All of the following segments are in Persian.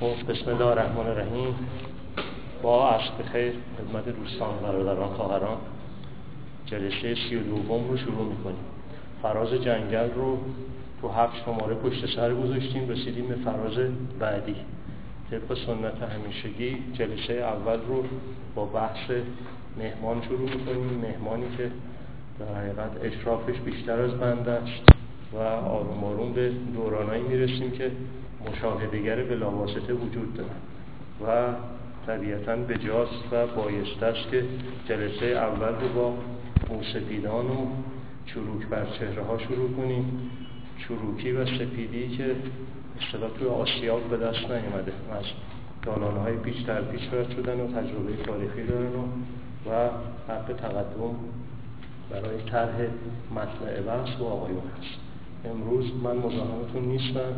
خب بسم الله الرحمن الرحیم. با عشق خیر خدمت دوستان برادران خواهران جلسه سی و دوم رو شروع می‌کنیم. فراز جنگل رو تو هفت شماره پشت سر گذاشتیم رسیدیم به فراز بعدی. طبق سنت همیشگی جلسه اول رو با بحث مهمان شروع می‌کنیم. مهمانی که در حقیقت اشرافش بیشتر از بنده است و آروم آروم به دورانایی می‌رسیم که مشاهدگر بلاواسطه وجود دارن و طبیعتا بجاست و بایسته است که جلسه اول رو با موسفیدان و چروک بر چهره ها شروع کنیم. چروکی و سپیدی که اصطلاح توی آسیاب به دست نیامده. از دانانه های پیچ در پیچ رد شدن و تجربه تاریخی دارن و, و حق تقدم برای طرح مطلع بحث با آقایون هست. امروز من مزاحمتون نیستم.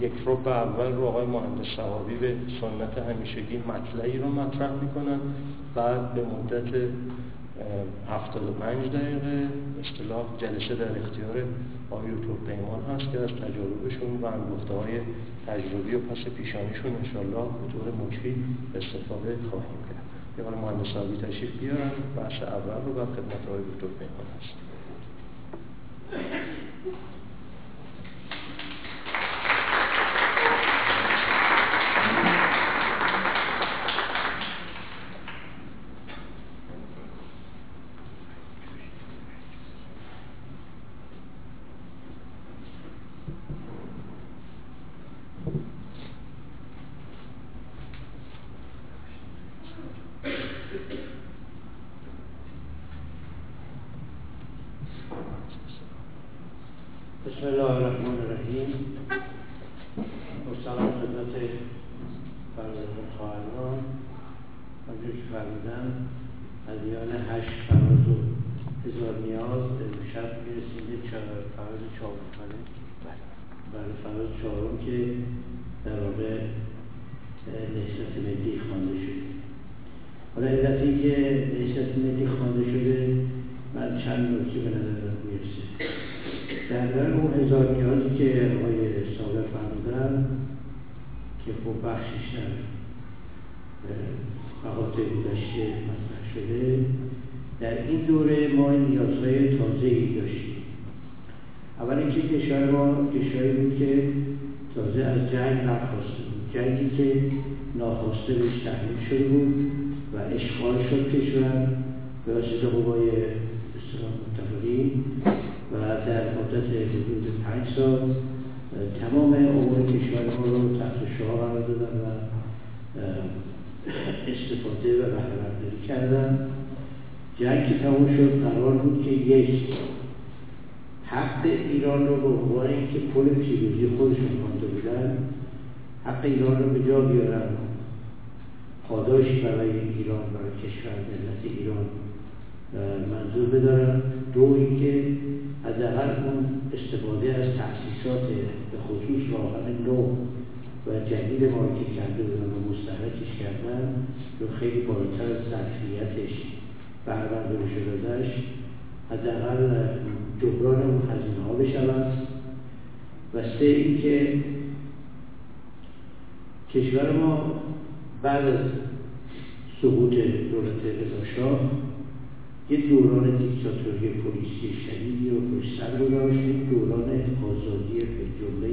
یک رو به اول رو آقای مهندس صحابی به سنت همیشگی مطلعی رو مطرح می‌کنن. بعد به مدت 75 دقیقه اصطلاح جلسه در اختیار آقای یوتیوب پیمان هست که از تجاربشون و انگفته های تجربی و پس پیشانیشون انشالله به طور مکفی استفاده خواهیم کرد. یه مهندس صحابی تشریف بیارن. بحث اول رو بعد خدمت آقای یوتیوب پیمان هست بسم الله الرحمن الرحیم با سلام خدمت فرزندان خواهران همجور که فرمودن ادیان هشت فراز و هزار نیاز شب می‌رسیم به فراز چهارم بله. بله. فراز چهارم که در واقع نهشت ملی خوانده شده. حالا علت اینکه نهشت ملی خوانده شده من چند نکته به نظر می‌رسه. در اون هزار نیازی که آقای سابق فرمودن که خب بخشش در مقاطع گذشته مطرح شده در این دوره ما نیازهای تازه ای داشتیم. اول اینکه کشور ما کشوری بود که تازه از جنگ برخواسته بود. جنگی که ناخواسته بهش تحمیل شده بود و اشغال شد کشور به واسطه قوای اسلام متفقین و در مدت حدود پنج سال تمام امور کشور ما رو تحت شعار قرار دادن و استفاده و بهرهبرداری کردن. جنگ که تموم شد قرار بود که یک حق ایران رو به عنوان اینکه پل پیروزی خودشون خوانده بودن حق ایران رو به جا بیارن. پاداش برای ایران برای کشور ملت ایران منظور بدارن. دو اینکه حداقل اون استفاده از تأسیسات به خصوص راهن نو و جدید ما که کرده بودن و مستحرکش کردن رو خیلی بالاتر از ظرفیتش بربرداری شدهش حداقل جبران اون هزینه ها بشود و سه اینکه کشور ما بعد از سقوط دولت رضا شاه یه دوران دیکتاتوری پلیسی شدیدی رو پشت سر گذاشت دوران آزادی به جمله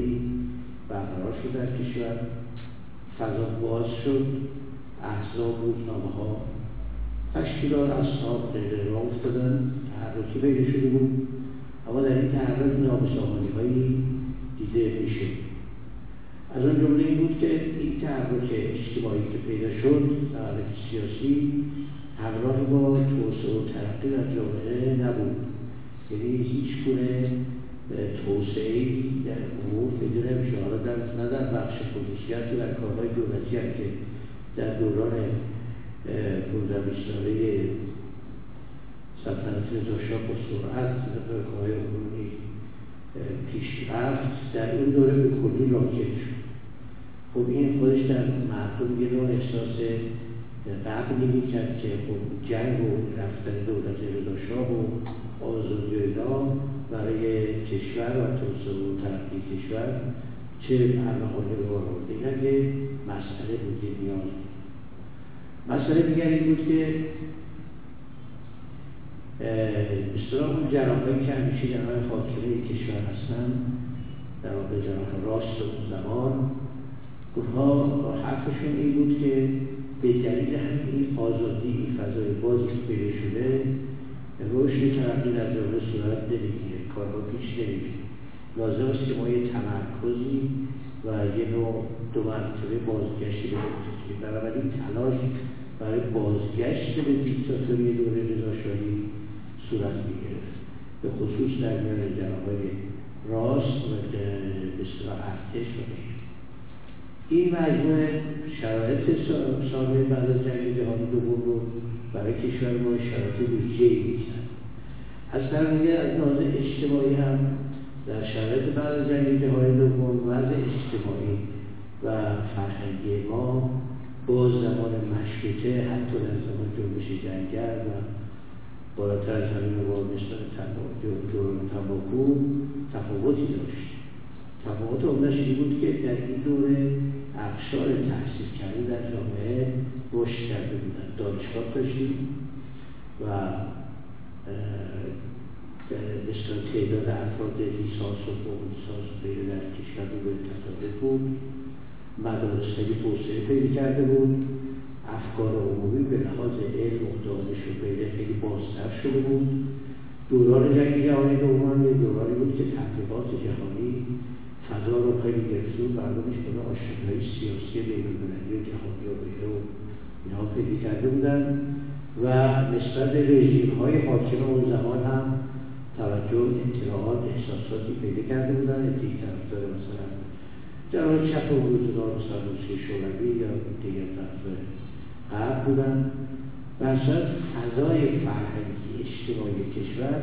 برقرار شد در کشور. فضا باز شد. احزاب روزنامه ها تشکیلات اصحاب غیر راه افتادن. تحرکی پیدا شده بود. اما در این تحرک نابسامانی هایی دیده میشه. از آن جمله این بود که این تحرک اجتماعی که پیدا شد تحرک سیاسی همراه با توسعه و ترقی در جامعه نبود. یعنی هیچ گونه توسعه در امور پیدا نمیشه حالا در نه در بخش خصوصیت و در کارهای دولتی که در دوران 15 ساله سلطنت رضا شاه با سرعت کارهای عمومی پیش رفت در این دوره به کلی راکت شد. خب این خودش در مردم یه نوع احساس قبلی می‌کرد که خب جنگ و رفتن دولت رضا شاه و آزادی اینا برای کشور و توسعه و ترقی کشور چه ارمغانی رو آورده این اگه مسئله بود. نیاز مسئله دیگر این بود که اصطلاح اون جناهایی که همیشه جناه خاکره کشور هستن در واقع جناح راست اون زمان اونها حرفشون این بود که به دلیل همین آزادی این فضای بازی پیدا شده رشد ترقی در جامعه صورت نمی‌گیره کارها پیش نمیره لازم است که ما یه تمرکزی و یه نوع دو مرتبه بازگشتی به بنابراین تلاش برای بازگشت به دیکتاتوری دوره رضاشاهی صورت می‌گرفت. به خصوص در میان جناهای راست و اصطلاح ارتش و این مجموعه شرایط سالهای بعد از جنگ جهانی دوم رو برای کشور ما شرایط ویژه‌ای می‌کرد. از طرف از ناز اجتماعی هم در شرایط بعد از جنگ جهانی دوم وضع اجتماعی و فرهنگی ما با زمان مشروطه حتی در زمان جنبش جنگل و بالاتر از همین مثل دوران تنباکو تفاوتی داشت. تفاوت عمدهش این بود که در این دوره اقشار تحصیل کرده در جامعه رشد کرده بودن دانشگاه داشتیم و مثل تعداد افراد لیسانس و فوق لیسانس و غیره در کشور رو به بود. مدارس خیلی توسعه پیدا کرده بود. افکار عمومی به لحاظ علم و دانش و غیره خیلی بازتر شده بود. دوران جنگ جهانی دوم یه دورانی بود که تبلیغات جهانی فضا رو خیلی گرفته و مردمش به آشنایی سیاسی بینالمللی و جهانی و غیره و اینها پیدا کرده بودن. و نسبت رژیم های حاکم اون زمان هم توجه اطلاعات احساساتی پیدا کرده بودن. ادهی طرفدار مثلا جناب چپ و روزگار مثلا روسیه شوروی یا دیگر طرفدار غرب بودن. و فضای فرهنگی اجتماعی کشور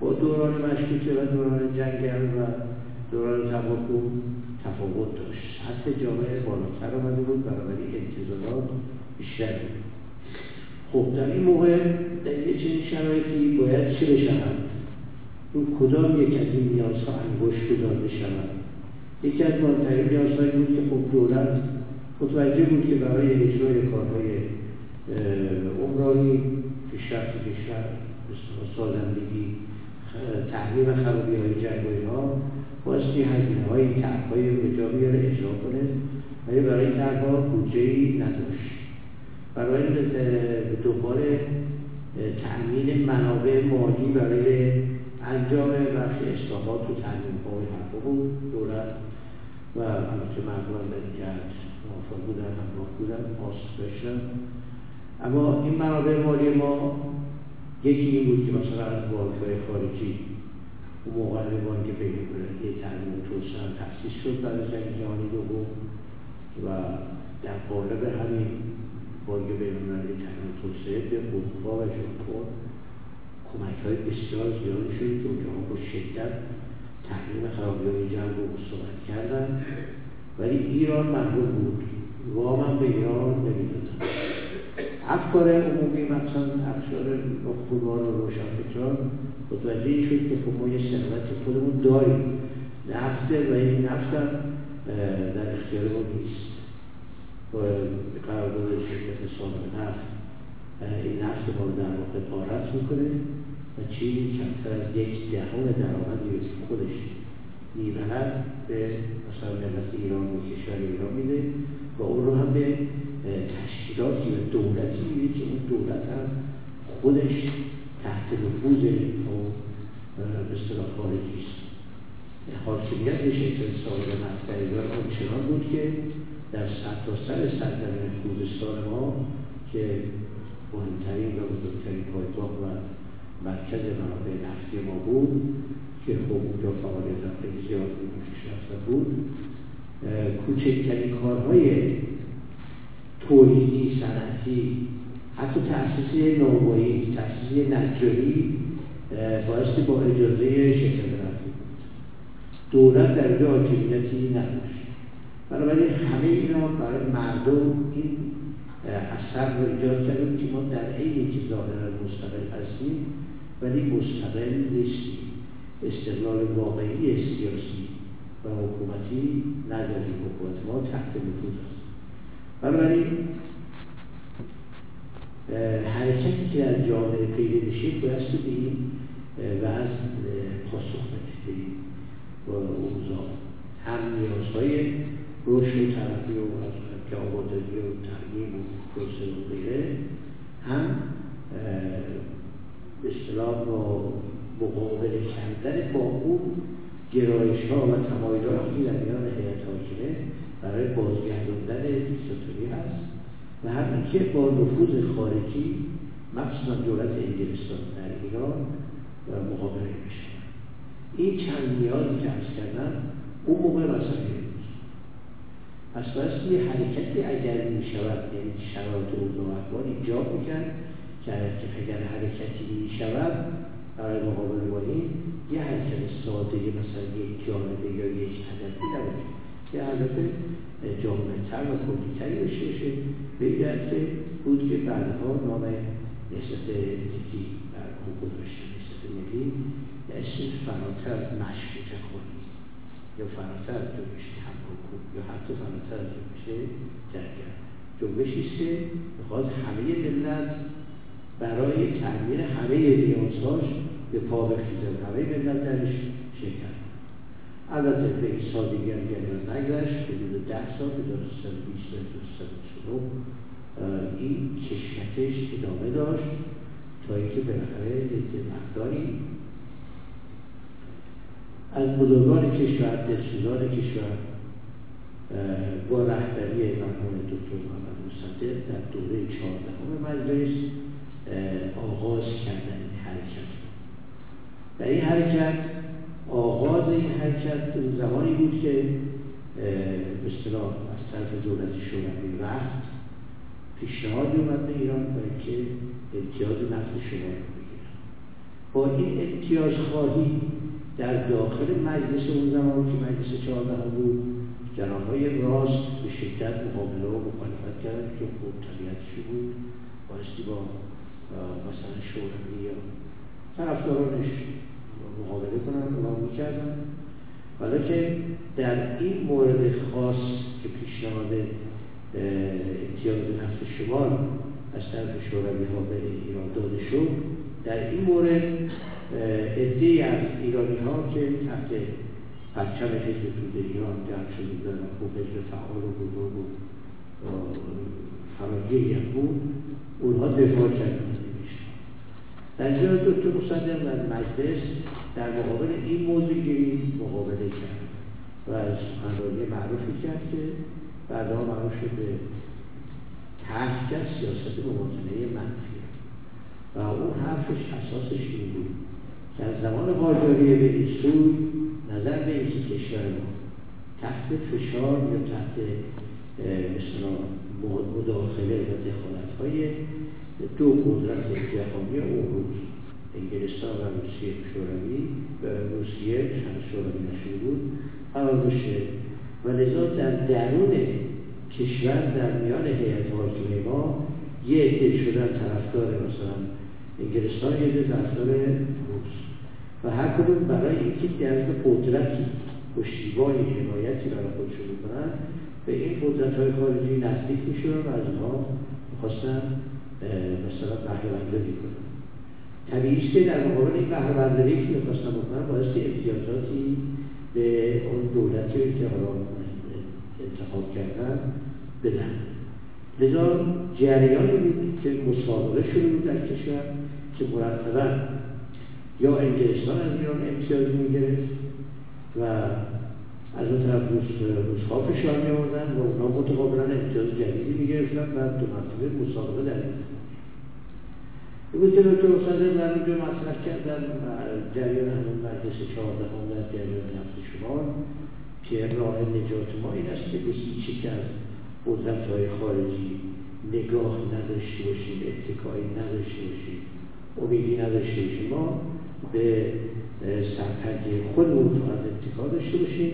با دوران مشروطه و دوران جنگل و دوران تباکو تفاوت داشت. سطح جامعه بالاتر آمده بود بنابراین انتظارات بیشتر بود. خب در این موقع در یه چنین شرایطی باید چه بشود؟ رو کدام یک از این نیازها انگشت گذارده شود یکی از مهمترین نیازهایی بود که خب دولت متوجه بود که برای اجرای کارهای عمرانی پیشرفت کشور سازندگی تحریم خرابی های جنگ ها باستی هزینه های طرح های به جا بیاره اجرا کنه. ولی برای این ها بودجه ای نداشت برای به دنبال تأمین منابع مالی برای انجام بخش اصلاحات و تنظیم های بود دولت و البته مردم کرد. موافق بودن همراه بودن پاس داشتن اما این منابع مالی ما یکی این بود که مثلا از بانکهای خارجی اون موقع بانک بین یه تعلیم توسعه تأسیس شد بعد از جنگ جهانی دوم و در قالب همین بانک بین المللی تعلیم توسعه به اروپا و ژاپن کمک های بسیار زیادی شد که اونجاها با شدت تحریم خرابی های جنگ رو صحبت کردن. ولی ایران محروم بود. وام به ایران نمی‌دادن افکار عمومی مثلا افکار نخبگان و روشنفکران متوجه شد که خب ما یه ثروت خودمون داریم. نفته و این نفت در اختیار ما نیست. با قرارداد شرکت صاحب نفت این نفت ما در واقع پارت می‌کنه و چیزی کمتر از یک دهم درآمدی خودش. می‌برد به مثلا ملت ایران و کشور ایران میده و اون رو هم به تشکیلاتی و دولتی میده که اون دولت هم خودش تحت نفوذ به اصطلاح خارجی است. حاکمیت صاحب نفت در ایران آنچنان بود که در سرتاسر سرزمین خوزستان ما که مهمترین و بزرگترین پایگاه و مرکز منابع نفتی ما بود که خب اونجا فعالیت خیلی زیاد بود کوچکترین کارهای تولیدی صنعتی حتی تأسیس نوبایی تأسیس نجاری بایستی با اجازه شرکت نفتی بود. دولت در اینجا حاکمیتی نداشت. بنابراین همه اینا برای مردم این اثر رو ایجاد کردیم که ما در عین که ظاهرا مستقل هستیم ولی مستقل نیستیم. استقلال واقعی سیاسی و حکومتی نداریم. حکومت ما تحت نفوذ است. بنابراین حرکتی که در جامعه پیدا بشه بایستی به این وضع پاسخ بده به اوضاع هم نیازهای رشد و ترقی و که آبادانی و تعلیم و توسعه و غیره هم به اصطلاح با مقابله کردن با اون گرایش ها و تمایلاتی در میان هیئت حاکمه برای بازگرداندن دیکتاتوری هست. و همین که با نفوذ خارجی مخصوصا دولت انگلستان در ایران مقابله میشه. این چند نیازی که ارز کردم اون موقع مسئله پس باید یه حرکتی اگر می شود یعنی شرایط اوضاع احوال ایجاب می‌کرد که اگر حرکتی می شود برای مقابله با این یه حرکت ساده مثلا یک جانبه یا یک هدفی نباشه که هدف جامعتر و کلیتری داشته باشه به بود که بعدها نام نسبت دیگی بر گذاشتن نسبت ملی اسم فراتر مشروطه خواهی یا فراتر از جنبش هم یا حتی فراتر از جنبش جنگل جنبشی که می‌خواد همه ملت برای تعمیر همه نیازهاش به پا بخیزه و همه ملت درش شرکت البته به این سادگی هم جریان نگذشت حدود ده سال به 1320 تا این کشمکش ادامه داشت تا اینکه بالاخره یک مقداری از بزرگان کشور دستوران کشور با رهبری مرحوم دکتر محمد مصدق در دوره چهاردهم مجلس آغاز کردن این حرکت و این حرکت آغاز این حرکت زمانی بود که به اصطلاح از طرف دولت شوروی رفت پیشنهادی اومد به ایران برای که امتیاز نفت شما رو بگیرن با این امتیاز خواهی در داخل مجلس اون زمان که مجلس چهارده بود جنابهای راست به شدت مقابله و مخالفت کردن که خوب طبیعتشی بود؟ بایستی با مثلا شوروی یا طرفدارانش مقابله کنن و می‌کردن حالا که در این مورد خاص که پیشنهاد امتیاز نفت شمال از طرف شوروی ها به ایران داده شد در این مورد ادهی از ایرانی ها که تحت پرچم حزب توده ایران جمع شده بودن و خوب حزب فعال و بزرگ و فراگیری هم بود اونها دفاع کردن در اینجا دکتر مصدق در مجلس در مقابل این موضوع گیری مقابله کرد و از سخنرانی معروفی کرد که بعدها معروف شد به ترک کرد سیاست موازنه منفی. و اون حرفش اساسش این بود. که از زمان قاجاریه به این سوی نظر به اینکه کشور ما تحت فشار یا تحت مداخله و دخالت های دو قدرت جهانی اون روز انگلستان و روسیه شوروی و روسیه چند شوروی نشده بود بشه و لذا در درون کشور در میان هیئت حاکمه ما یه عده شدن طرفدار مثلا انگلستان یه طرفدار روس و هر کدوم برای اینکه درد قدرتی پشتیبانی حمایتی برای خودشون بکنن به این قدرت های خارجی نزدیک میشون و از اونها می‌خواستن مثلا بهره برداری کنن طبیعی که در مقابل این بهره برداری که می‌خواستن بکنن باعث امتیازاتی به اون دولتی که حالا انتخاب کردن بدن لذا جریانی بود که مسابقه شده بود در کشور که مرتبا یا انگلستان از ایران امتیاز می‌گرفت و از اون طرف روز روزها فشار می آوردن و اونا متقابلا امتیاز جدیدی می‌گرفتن و دو مرتبه مسابقه در این بود که دکتر مصدق در اینجا مطرح کردن جریان همون مجلس چهاردهم در جریان نفت شمال که راه نجات ما این است که به هیچی که از قدرت های خارجی نگاه نداشته باشیم اتکایی نداشته باشیم امیدی نداشته باشیم. ما به سرپنجه خودمون فقط اتکا داشته باشیم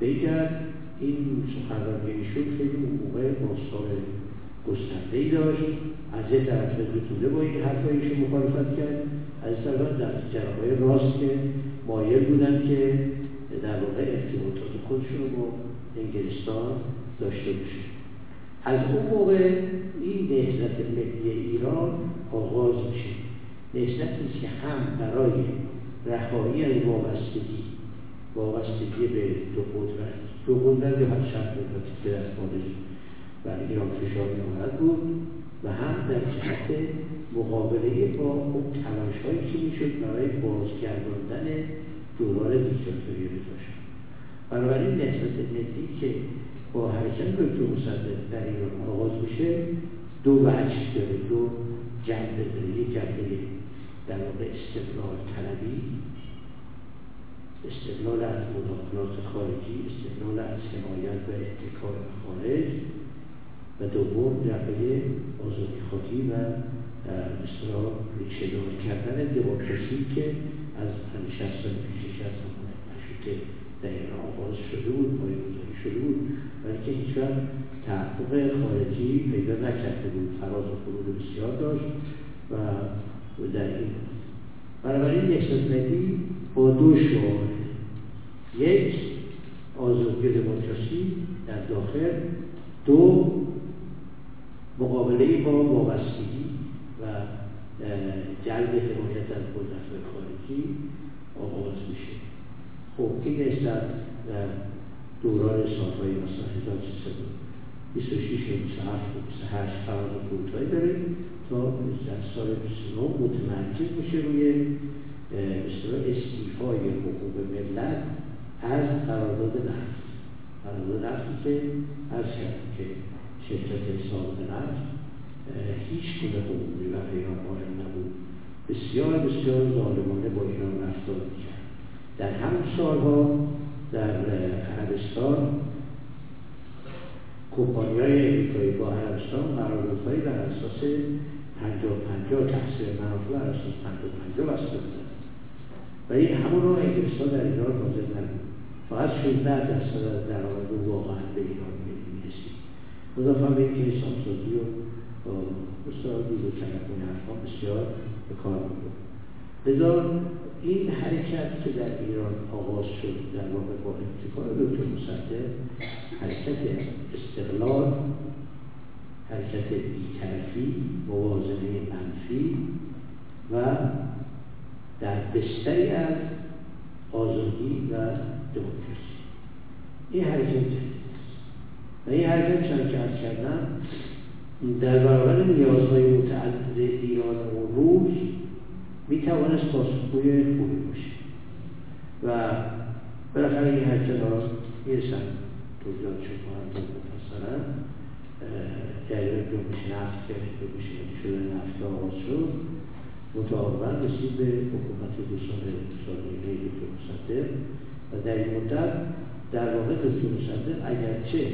به این سخنرانی شد خیلی موقع باستان گسترده ای داشت. از یه طرف طوله با این حرفایشون مخالفت کرد از طرف در جنبه راست که مایل بودن که در واقع ارتباطات خودشون رو با انگلستان داشته باشه. از اون موقع این نهزت ملی ایران آغاز میشه. نهزتی که هم برای رهایی از وابستگی وابستگی به دو قدرت. دو قدرت یا هر چند قدرتی که در خارج بر ایران فشار میآورد بود و هم در جهت مقابله با اون تلاش هایی که می‌شد برای بازگرداندن دوران دیکتاتوری رضا بنابراین نهضت ملی که با حرکت دکتر مصدق در ایران آغاز میشه دو وجه داره دو جنبه داره. یک جنبه در واقع استقلال طلبی استقلال از مداخلات خارجی استقلال از حمایت و اتکار خارج و دوم جنبه آزادی خواهی و مثلا ریشه کردن دموکراسی که از همین شست سال همون مشروطه در ایران آغاز شده بود پایگذاری شده بود ولی که تحقق خارجی پیدا نکرده بود فراز و فرود بسیار داشت و در این بنابراین یک ملی با دو شعار. یک آزادی دموکراسی در داخل. دو مقابله با وابستگی و جلب حمایت از قدرت خارجی آغاز میشه. خب این نسبت در دوران سالهای مثلا 1326 و 27 و 28 فراز و فرودهایی داره. تا در سال 29 متمرکز میشه روی اصطلاح استیفای حقوق ملت از قرارداد نفت. قرارداد نفتی که از کرد که شرکت حساب نفت هیچ گونه حقوقی و ایران قائل نبود. بسیار بسیار ظالمانه با ایران رفتار کرد در همون سالها در عربستان کمپانی های امریکایی با عربستان قراردادهایی بر اساس پنجاه پنجاه تقسیم منافع بر اساس پنجاه پنجاه بسته بودن و این همون رو انگلستان در ایران حاضر نبود فقط 16 درصد از درآمد واقعا به ایران می‌رسید مضافه به اینکه حسابسازی و بسیار دید و این حرفها بسیار به کار میبود لذا این حرکت که در ایران آغاز شد در واقع با ابتکار دکتر مصدق حرکت استقلال حرکت بیطرفی موازنه منفی و در بستری از آزادی و دموکراسی. این حرکت و این حرکت چند که از کردم در برابر نیازهای متعدد ایران و روز می توانست پاسخگوی خوبی باشه. و بالاخره این حرکت ها می‌رسن توضیحات شما هم مفصلا جریان جنبش نفت که جنبش شده نفت آغاز شد. متعاقبا رسید به حکومت دو سال سالیانه دکتر مصدق. و در این مدت در واقع دکتر مصدق اگرچه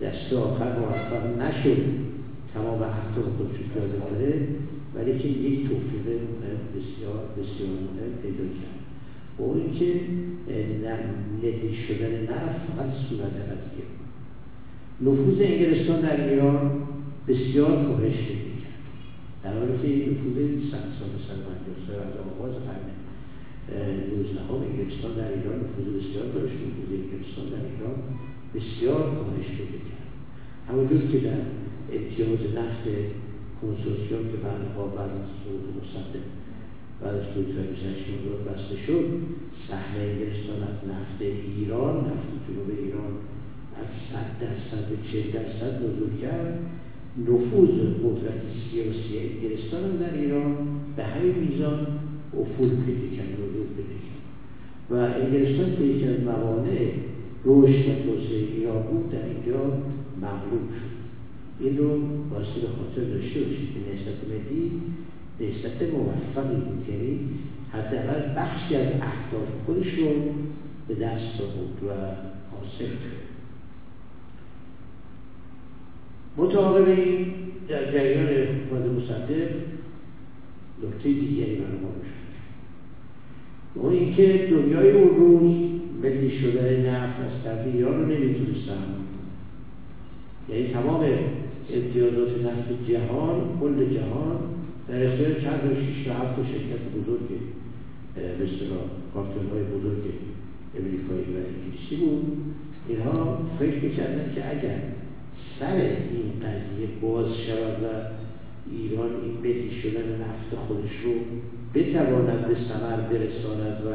دست آخر موفق نشد تمام اهداف خودش پیاده کنه ولی که یک توفیق بسیار بسیار مهم پیدا کرد. و اون اینکه نهی شدن نفت فقط صورت قضیه نفوذ انگلستان در ایران بسیار کاهش پیدا کرد در حالی که این نفوذ صد سال صد سال از آغاز قرن نوزدهم انگلستان در ایران نفوذ بسیار داشت نفوذ انگلستان در ایران بسیار کاهش پیدا کرد همونجور که در امتیاز نفت کنسورسیوم که بعدها بعد از صعود مصدق بعد از تویترهای بیزنشون رو بسته شد سهم انگلستان از نفت ایران نفت جنوب ایران از صد درصد به چه درصد نزول کرد. نفوذ قدرت سیاسی انگلستان در ایران به همین میزان افول پیدا کرد نزول پیدا کرد. و انگلستان که یکی از موانع رشد و توسعه ایران بود در اینجا مغلوب شد. این رو باستی به خاطر داشته باشید که نسبت ملی نسبت موفقی بود. یعنی حداقل بخشی از اهداف خودش رو به دست بود و حاصل کرد. متعاقب این در جریان حکومت مصدق نکته دیگری برای اون اینکه دنیای اون روز ملی شدن نفت از طرف ایران رو نمی‌تونستن. یعنی تمام امتیازات نفت جهان کل جهان در اختیار چند و شیش و هفت شرکت بزرگ به اصطلاح های بزرگ امریکایی و انگلیسی بود. اینها فکر می‌کردن که اگر سر این قضیه باز شود و ایران این بدی شدن نفت خودش رو بتواند به ثمر برساند و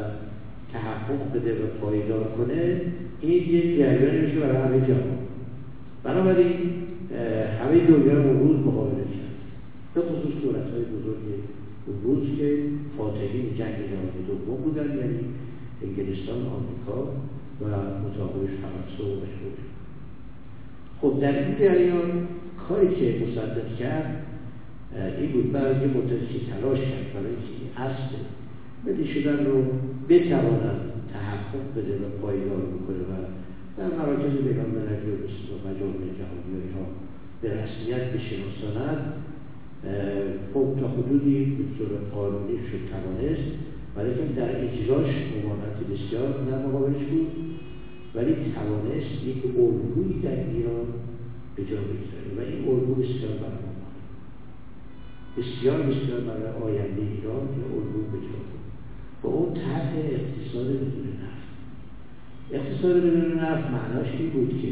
تحقق بده و پایدار کنه این یک جریان میشه برای همه جهان بنابراین همه دنیا رو روز مقابله کرد. به خصوص دولت های بزرگ روز که فاتحین جنگ جهانی دوم بودن یعنی انگلستان آمریکا و متعاقبش فرانسه و مشهور. خب در این جریان کاری که مصدق کرد این بود برای یه مدتی تلاش کرد برای اینکه این اصل بدی شدن رو بتواند تحقق بده و پایدار بکنه و در مراکز بیران مللی و مجامع جهانی و اینها به رسمیت بشناساند. خب تا حدودی به طور قانونی شد توانست ولی که در اجراش ممانعت بسیار در مقابلش بود. ولی توانست یک الگویی در ایران به جا بگذاره و این الگو بسیار برای بسیار بسیار برای آینده ایران که الگو به جا با اون طرح اقتصاد بدون نفت. اقتصاد بدون نفت معناش این بود که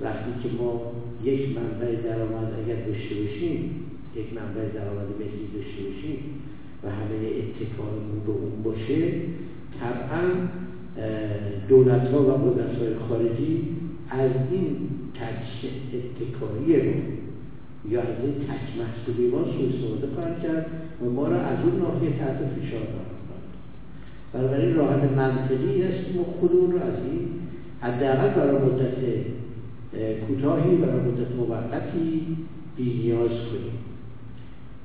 وقتی که ما یک منبع درآمد اگر داشته باشیم یک منبع درآمد ملی داشته باشیم و همه اتکارمون به اون باشه طبعا دولت ها و قدرت های خارجی از این تجه اتکایی رو یا از این تک محصولی ما سوء استفاده خواهد کرد و ما را از اون ناحیه تحت فشار خواهد بنابراین راه منطقی است که ما خودمون رو از این حداقل برای مدت کوتاهی برای مدت موقتی نیاز کنیم.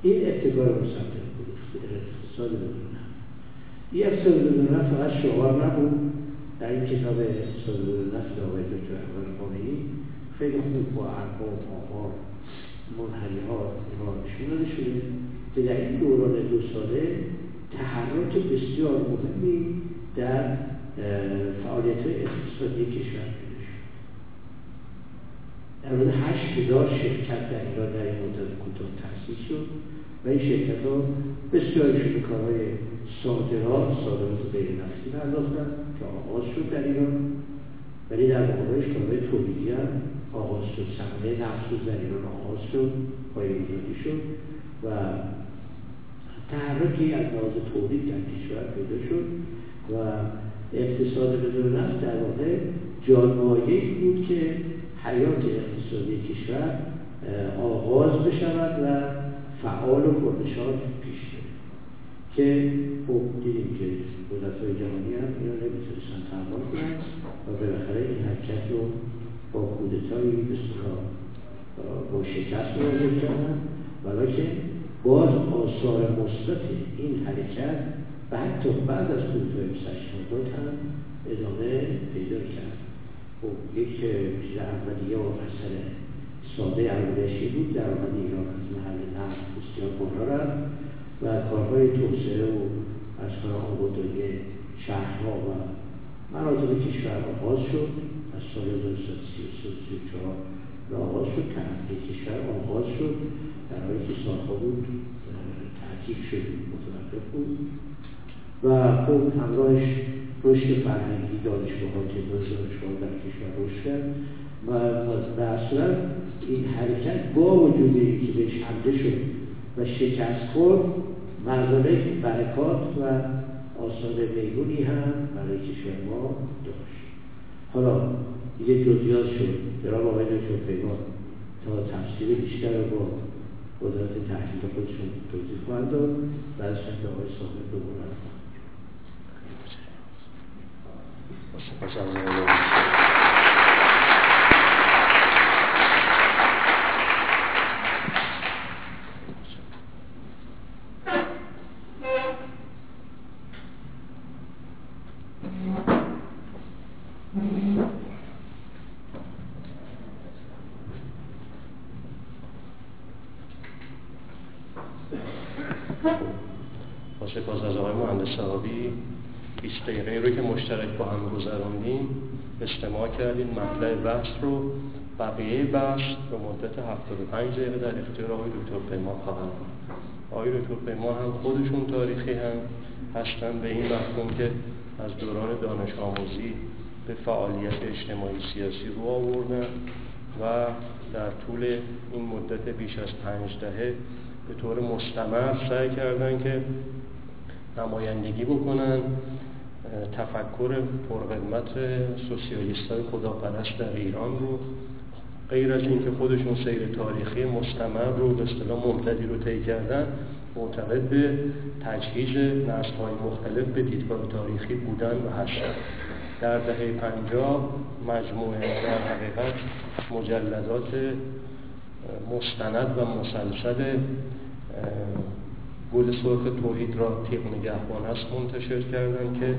این ابتکار مصدق بود اقتصاد بدون این اقتصاد بدون فقط شعار نبود. در این کتاب بدون نفت آقای دکتر احمد خامنه‌ای خیلی خوب با ارقام آمار منحنی ها اینها نشون داده شده. که در این دوران دو ساله تحرک بسیار مهمی در فعالیت اقتصادی کشور در مورد هشت هزار شرکت در ایران در این مدت کوتاه تأسیس شد و این شرکت ها بسیارشون کارهای صادرات صادرات غیر نفتی پرداختن که آغاز شد در ایران. ولی در مقابلش کارهای تولیدی هم آغاز شد صنایع نفتسوز در ایران آغاز شد پایه‌گذاری شد و تحرکی از لحاظ تولید در کشور پیدا شد و اقتصاد بدون نفت در واقع جانمایه بود که حیات اقتصادی کشور آغاز بشود و فعال و پرنشاط پیش که خب دیدیم که قدرت های جهانی هم اینا نمی‌تونستن تحمل کنند و بالاخره این حرکت رو با کودتایی بسیار با شکست مواجه کردن ولیکن باز آثار مثبت این حرکت و حتی بعد از کودتای 28 هم ادامه پیدا کرد. خب یک چیز اولیه و اثر ساده اولشی بود. در آمد ایران از محل نفت بسیار بالا رفت. و کارهای توسعه و از کنم آبادانی شهرها و مناطق کشور آغاز شد. از سال 1934 به آغاز شد. تنقیه کشور آغاز شد. در حالی که سالها بود تعطیل شد متوقف بود. و خب همراهش رشد فرهنگی دانشگاه ها که دانشگاه در کشور رشد کرد. و در صورت این حرکت با وجود اینکه بهش حمله شد و شکست خورد مردمه برکات و آثار میگونی هم برای کشور ما داشت. حالا دیگه جزیات شد. جناب آقای دکتر پیمان تا تفسیر بیشتر با قدرت تحلیل خودشون توضیح خواهند داد. بعدش هم آقای صاحب دوباره استماع کردیم مطلع بحث رو بقیه بحث به مدت 75 دقیقه در اختیار آقای دکتر پیمان خواهند آقای دکتر پیمان هم خودشون تاریخی هم هستن به این مفهوم که از دوران دانش آموزی به فعالیت اجتماعی سیاسی رو آوردن و در طول این مدت بیش از پنج دهه به طور مستمر سعی کردن که نمایندگی بکنن تفکر پرقدمت سوسیالیست های خداپرست در ایران رو غیر از اینکه خودشون سیر تاریخی مستمر رو به اصطلاح ممتدی رو طی کردن معتقد به تجهیز نسل های مختلف به دیدگاه تاریخی بودن و هستن. در دهه پنجاه مجموعه در حقیقت مجلدات مستند و مسلسل گل سرخ توحید را تیغ نگهبان است منتشر کردن که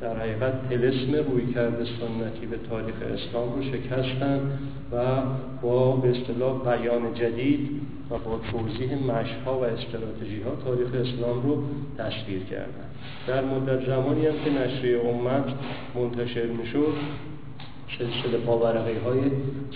در حقیقت تلسم روی کرده سنتی به تاریخ اسلام رو شکستن و با به اصطلاح بیان جدید و با توضیح مشها و استراتژی ها تاریخ اسلام رو تصویر کردن. در مدت زمانی هم که نشریه امت منتشر می‌شد سلسله پاورقی های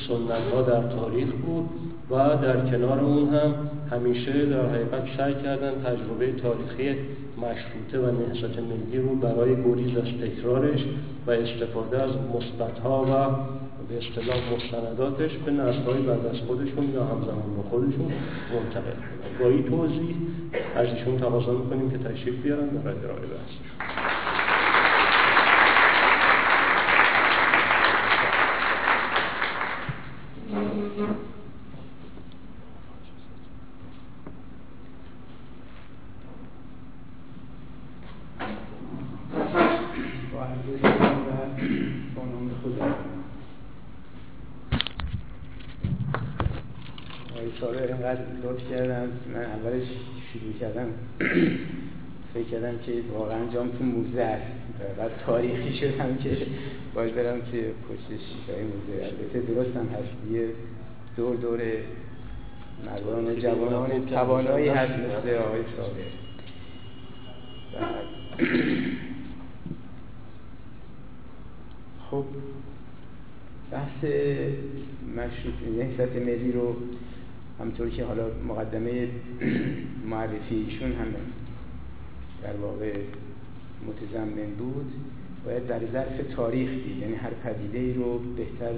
سنت ها در تاریخ بود و در کنار اون هم همیشه در حقیقت سعی کردن تجربه تاریخی مشروطه و نهضت ملی رو برای گریز از تکرارش و استفاده از مثبتها و به اصطلاح مستنداتش به نسلهای بعد از خودشون یا همزمان با خودشون منتقل با این توضیح از ایشون تقاضا می‌کنیم که تشریف بیارن برای ارائه بحثشون کردم فکر کردم که واقعا جام تو موزه است و تاریخی شدم که باید برم توی پشت شیشای موزه البته درست هم هست. یه دور دور مردان جوانان توانایی هست مثل آقای صابر خب بحث مشروط نهضت ملی رو همطور که حالا مقدمه معرفی ایشون هم در واقع متضمن بود باید در ظرف تاریخ دید. یعنی هر پدیده ای رو بهتر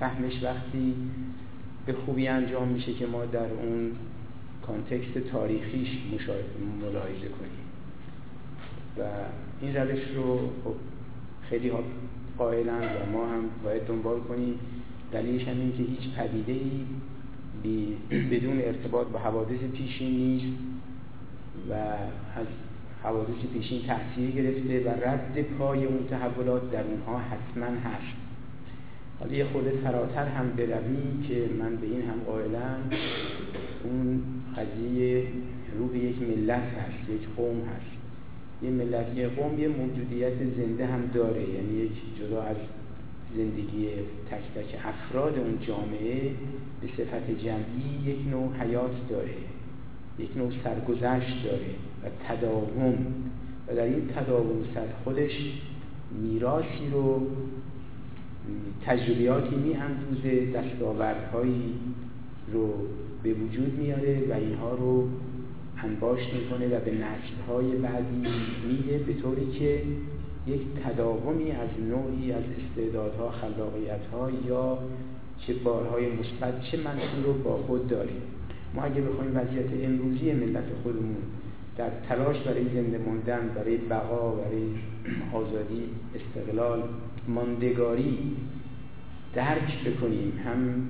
فهمش وقتی به خوبی انجام میشه که ما در اون کانتکست تاریخیش ملاحظه کنیم. و این روش رو خب خیلی ها قائلند و ما هم باید دنبال کنیم. دلیلش هم این که هیچ پدیده ای بدون ارتباط با حوادث پیشین نیست و از حوادث پیشین تحصیل گرفته و رد پای اون تحولات در اونها حتما هست. حالا یه خود فراتر هم برویم که من به این هم قائلم. اون قضیه رو به یک ملت هست یک قوم هست. یه ملت یه قوم یه موجودیت زنده هم داره. یعنی یک جدا از زندگی تک تک افراد اون جامعه به صفت جمعی یک نوع حیات داره. یک نوع سرگذشت داره و تداوم. و در این تداوم سر خودش میراسی رو تجربیاتی می اندوزه دستاوردهایی رو به وجود میاره و اینها رو انباشت می‌کنه و به نسلهای بعدی میده به طوری که یک تداومی از نوعی از استعدادها خلاقیتها یا چه بارهای مثبت چه منفی رو با خود داریم. ما اگه بخوایم وضعیت امروزی ملت خودمون در تلاش برای زنده ماندن برای بقا برای آزادی استقلال ماندگاری درک بکنیم هم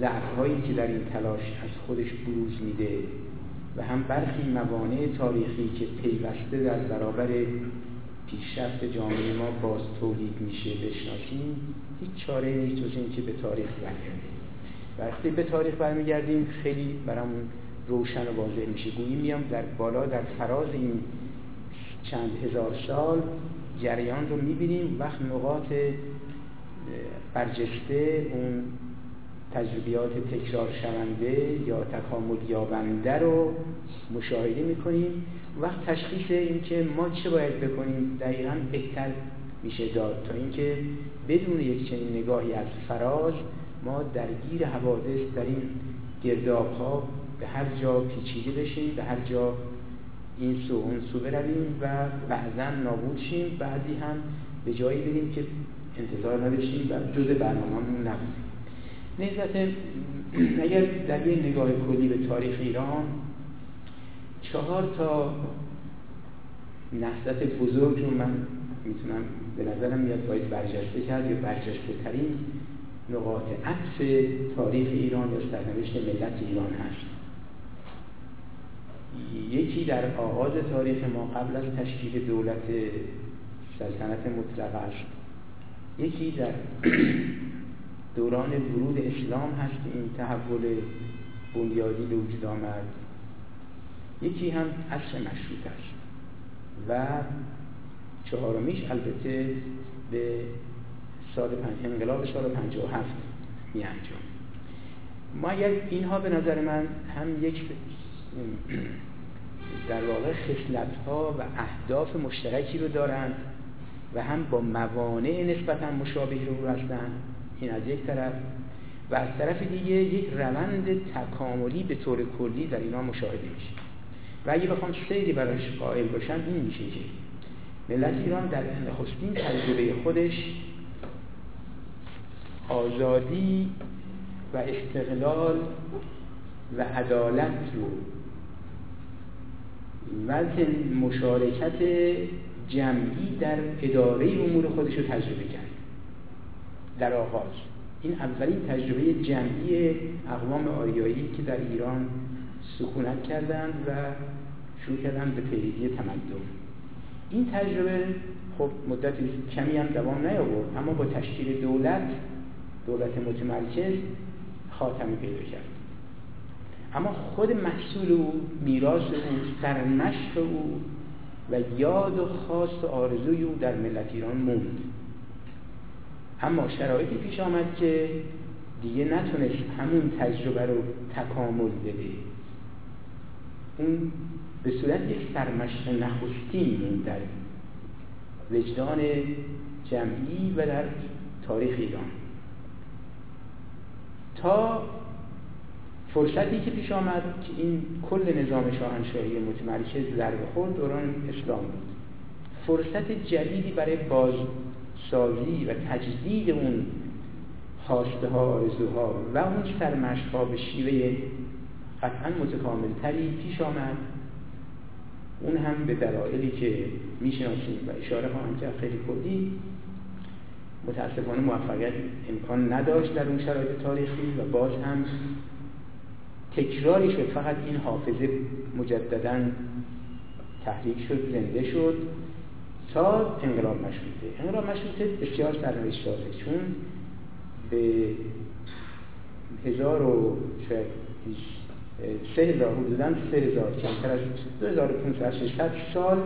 ضعفهایی که در این تلاش از خودش بروز میده و هم برخی موانع تاریخی که پیوسته در برابر پیشرفت جامعه ما باز تولید میشه بشناسیم هیچ چاره نیست جز اینکه به تاریخ برگردیم وقتی به تاریخ برمیگردیم خیلی برامون روشن و واضح میشه. گویی میام در بالا در فراز این چند هزار سال جریان رو می‌بینیم. وقت نقاط برجسته اون تجربیات تکرار شونده یا تکامل یابنده رو مشاهده می‌کنیم وقت تشخیص این که ما چه باید بکنیم دقیقا بهتر میشه داد. تا اینکه بدون یک چنین نگاهی از فراز ما درگیر حوادث در این گرداب ها به هر جا پیچیده بشیم به هر جا این سو اون سو برویم و بعضا نابود شیم. بعضی هم به جایی بریم که انتظار نداشتیم و جز برنامه‌مون نبود نهزت اگر در یه نگاه کلی به تاریخ ایران چهار تا نهضت بزرگ رو من می‌تونم به نظرم میاد باید برجسته کرد یا برجسته ترین نقاط عطف تاریخ ایران یا سرنوشت ملت ایران هست. یکی در آغاز تاریخ ما قبل از تشکیل دولت سلطنت مطلقه یکی در دوران ورود اسلام هست این تحول بنیادی به وجود آمد. یکی هم عصر مشروط است و چهارمیش البته به سال پنج انقلاب سال 57 می انجام ما اگر اینها به نظر من هم یک در واقع خصلت ها و اهداف مشترکی رو دارند و هم با موانع نسبتا مشابه رو هستند این از یک طرف. و از طرف دیگه یک روند تکاملی به طور کلی در اینا مشاهده میشه. و اگه بخوام سیری براش قائل باشم این میشه که ملت ایران در نخستین تجربه خودش آزادی و استقلال و عدالت رو و مشارکت جمعی در اداره امور خودش رو تجربه کرد. در آغاز. این اولین تجربه جمعی اقوام آریایی که در ایران سکونت کردند و شروع کردن به پیروی تمدن. این تجربه خب مدت کمی هم دوام نیاورد اما با تشکیل دولت دولت متمرکز خاتمی پیدا کرد. اما خود محصول او میراث او سرمشق او و یاد و خواست و آرزوی او در ملت ایران موند. اما شرایطی پیش آمد که دیگه نتونست همون تجربه رو تکامل بده. اون به صورت یک سرمشق نخستین موند در وجدان جمعی و در تاریخ ایران. تا فرصتی که پیش آمد که این کل نظام شاهنشاهی متمرکز ضربه خورد دوران اسلام بود. فرصت جدیدی برای بازسازی و تجدید اون خواسته ها آرزوها و اون سرمشق ها به شیوه قطعا متکامل تری پیش آمد. اون هم به دلایلی که می‌شناسیم و اشاره خواهم کرد خیلی کلی. متاسفانه موفقیت امکان نداشت در اون شرایط تاریخی و باز هم تکراری شد. فقط این حافظه مجددا تحریک شد زنده شد تا انقلاب مشروطه. انقلاب مشروطه بسیار سرنوشت داره چون به هزار و سه هزار حدودا سه هزار کمتر از دو هزار سال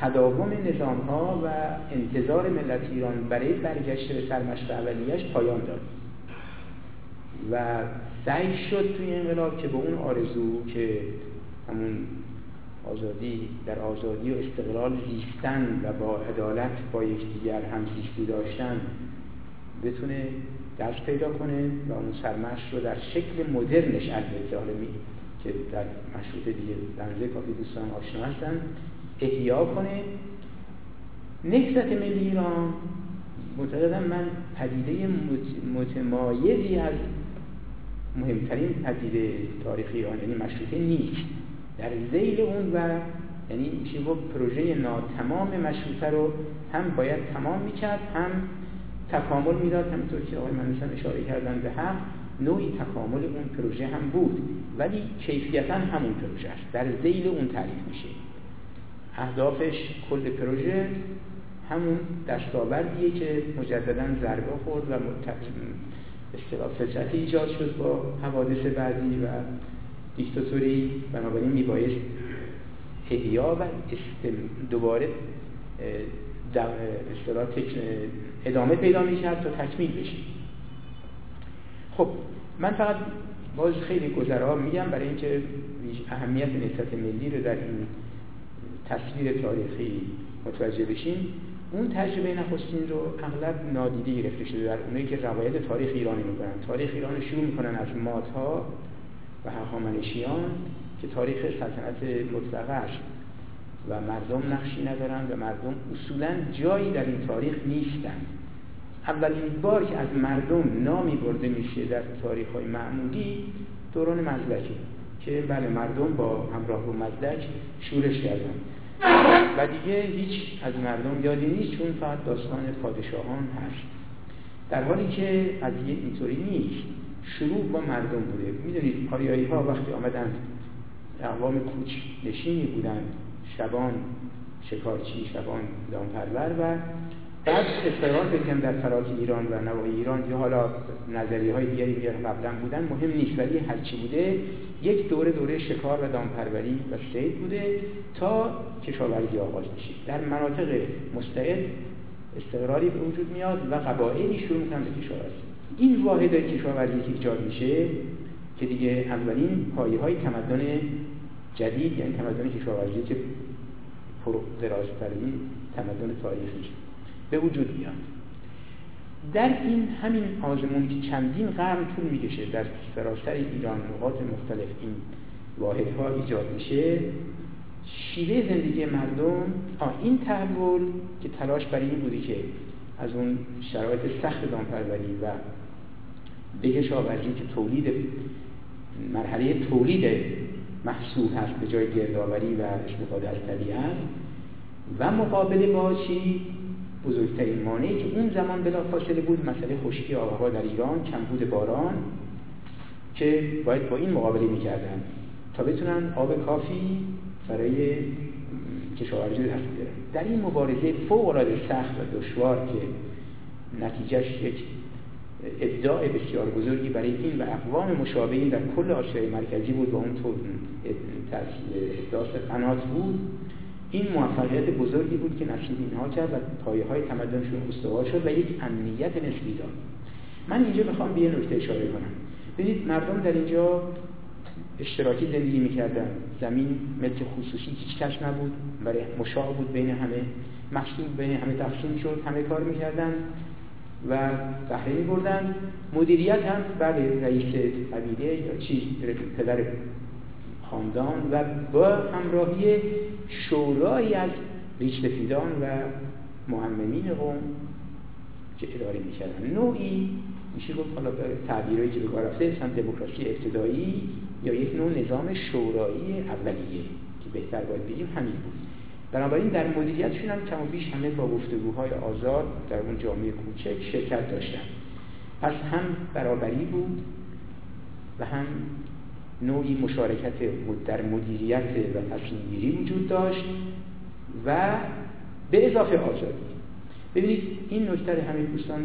تداوم نظام ها و انتظار ملت ایران برای برگشت به سرمشق اولیش پایان داد. و سعی شد توی انقلاب که به اون آرزو که همون آزادی در آزادی و استقلال زیستن و با عدالت با یکدیگر هم زیستی داشتن بتونه دست پیدا کنه و اون سرمش رو در شکل مدرنش البته حالا که در مشروط دیگه بنزه کافی دوستان آشنا هستن احیا کنه. نکست ملی ایران معتقدم من پدیده متمایزی از مهمترین پدیده تاریخی ایران یعنی مشروطه نیست در زیل اون و یعنی میشه گفت پروژه ناتمام مشروطه رو هم باید تمام می‌کرد هم تکامل می‌داد. همینطور که آقای منوشن اشاره کردن به هم نوعی تکامل اون پروژه هم بود. ولی کیفیتا همون پروژه است. در زیل اون تعریف میشه. اهدافش کل پروژه همون دستاوردیه که مجددا ضربه خورد و اصطلاح فطرتی ایجاد شد با حوادث بعدی و دیکتاتوری. بنابراین میبایست احیا و دوباره اصطلاح ادامه پیدا می‌کرد تا تکمیل بشه. خب من فقط باز خیلی گذرا میگم برای اینکه اهمیت نسبت ملی رو در این تصویر تاریخی متوجه بشیم. اون تجربه نخستین رو اغلب نادیده گرفته شده در اونایی که روایت تاریخ ایرانی می‌کنن تاریخ ایران رو شروع می‌کنن از ماتها و هخامنشیان که تاریخ سلطنت مطلقه و مردم نقشی ندارن و مردم اصولا جایی در این تاریخ نیستن. اولین بار که از مردم نامی برده میشه در تاریخ های معمولی دوران مزدکه که بله مردم با همراه با مزدک شورش کردن. و دیگه هیچ از مردم یادی نیست چون فقط داستان پادشاهان هست. در حالی که قضیه اینطوری نیست. شروع با مردم بوده. می‌دونید آریایی ها وقتی آمدن اقوام کوچ نشینی بودن شبان شکارچی شبان دامپرور و بعد استقرار بگم در فراک ایران و نوای ایران یا حالا نظریه های دیگری که قبلا بودن مهم نیست ولی هرچی بوده یک دوره دوره شکار و دامپروری و سید بوده تا کشاورزی آغاز میشه در مناطق مستعد استقراری به وجود میاد و قبایلی شروع می‌کنن به کشاورزی. این واحد کشاورزی که ایجاد میشه که دیگه اولین پایه های تمدن جدید یعنی تمدن کشاورزی که درازترین تمدن تاریخی به وجود میاد. در این همین آزمون که چندین قرن طول می‌کشه در سراسر ایران نقاط مختلف این واحدها ایجاد میشه شیوه زندگی مردم این تحول که تلاش برای این بودی که از اون شرایط سخت دامپروری و به کشاورزی که تولید مرحله تولید محصول هست به جای گردآوری و استفاده از طبیعت و مقابله با چی؟ بزرگترین مانعی که اون زمان بلا فاصله بود مسئله خشکی آبها در ایران کمبود باران که باید با این مقابله می‌کردن تا بتونن آب کافی برای کشاورزی دست بیارن. در این مبارزه فوق العاده سخت و دشوار که نتیجهش یک ابداع بسیار بزرگی برای این و اقوام مشابهی در کل آسیای مرکزی بود و اون تو احداث قنات بود. این موفقیت بزرگی بود که نصیب اینها کرد و پایه های تمدنشون استوار شد و یک امنیت نسبی داد. من اینجا می‌خوام به یه نکته اشاره کنم. ببینید مردم در اینجا اشتراکی زندگی می‌کردن. زمین ملک خصوصی هیچ کس نبود برای مشاع بود بین همه. محصول بین همه تقسیم شد همه کار می‌کردن و بهره میبردن. مدیریت هم بله رئیس قبیله یا چی پدر خاندان و با همراهی شورایی از ریشسفیدان و محممین قوم که اداره می‌کردن. نوعی میشه گفت حالا به تعبیرهایی که به کار رفته دموکراسی ابتدایی یا یک نوع نظام شورایی اولیه که بهتر باید بگیم همین بود. بنابراین در مدیریتشون هم کم و بیش همه با گفتگوهای آزاد در اون جامعه کوچک شرکت داشتن. پس هم برابری بود و هم نوعی مشارکت در مدیریت و تصمیم وجود داشت و به اضافه آزادی. ببینید این نکته همه دوستان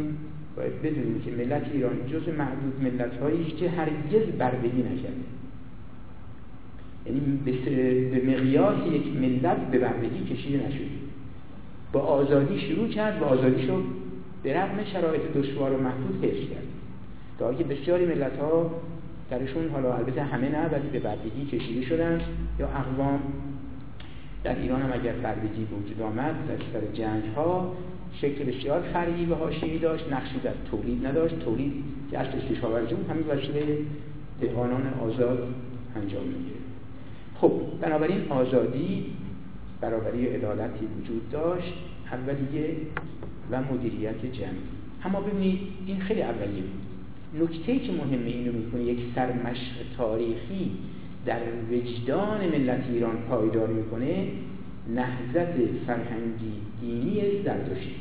باید بدونیم که ملت ایران جز معدود ملت هایی که هرگز بردگی نکرده. یعنی به مقیاس یک ملت به بردگی کشیده نشده. با آزادی شروع کرد و آزادی شد به رغم شرایط دشوار و محدود حفظ کرد. تا که بسیاری ملت ها درشون حالا البته همه نه ولی به بردگی کشیده شدن. یا اقوام در ایران هم اگر بردگی وجود آمد در سر جنگ ها شکل بسیار فرعی و حاشیه‌ای داشت نقشی در تولید نداشت. تولید که اصلش کشاورزی بود همین وسیله دهقانان آزاد انجام می‌گیره. خب بنابراین آزادی برابری عدالتی وجود داشت اولیه و مدیریت جمعی اما ببینید این خیلی اولیه. بود نکته که مهمه اینو می‌کنه یک سرمشق تاریخی در وجدان ملت ایران پایدار می‌کنه نهضت فرهنگی دینی زردشتی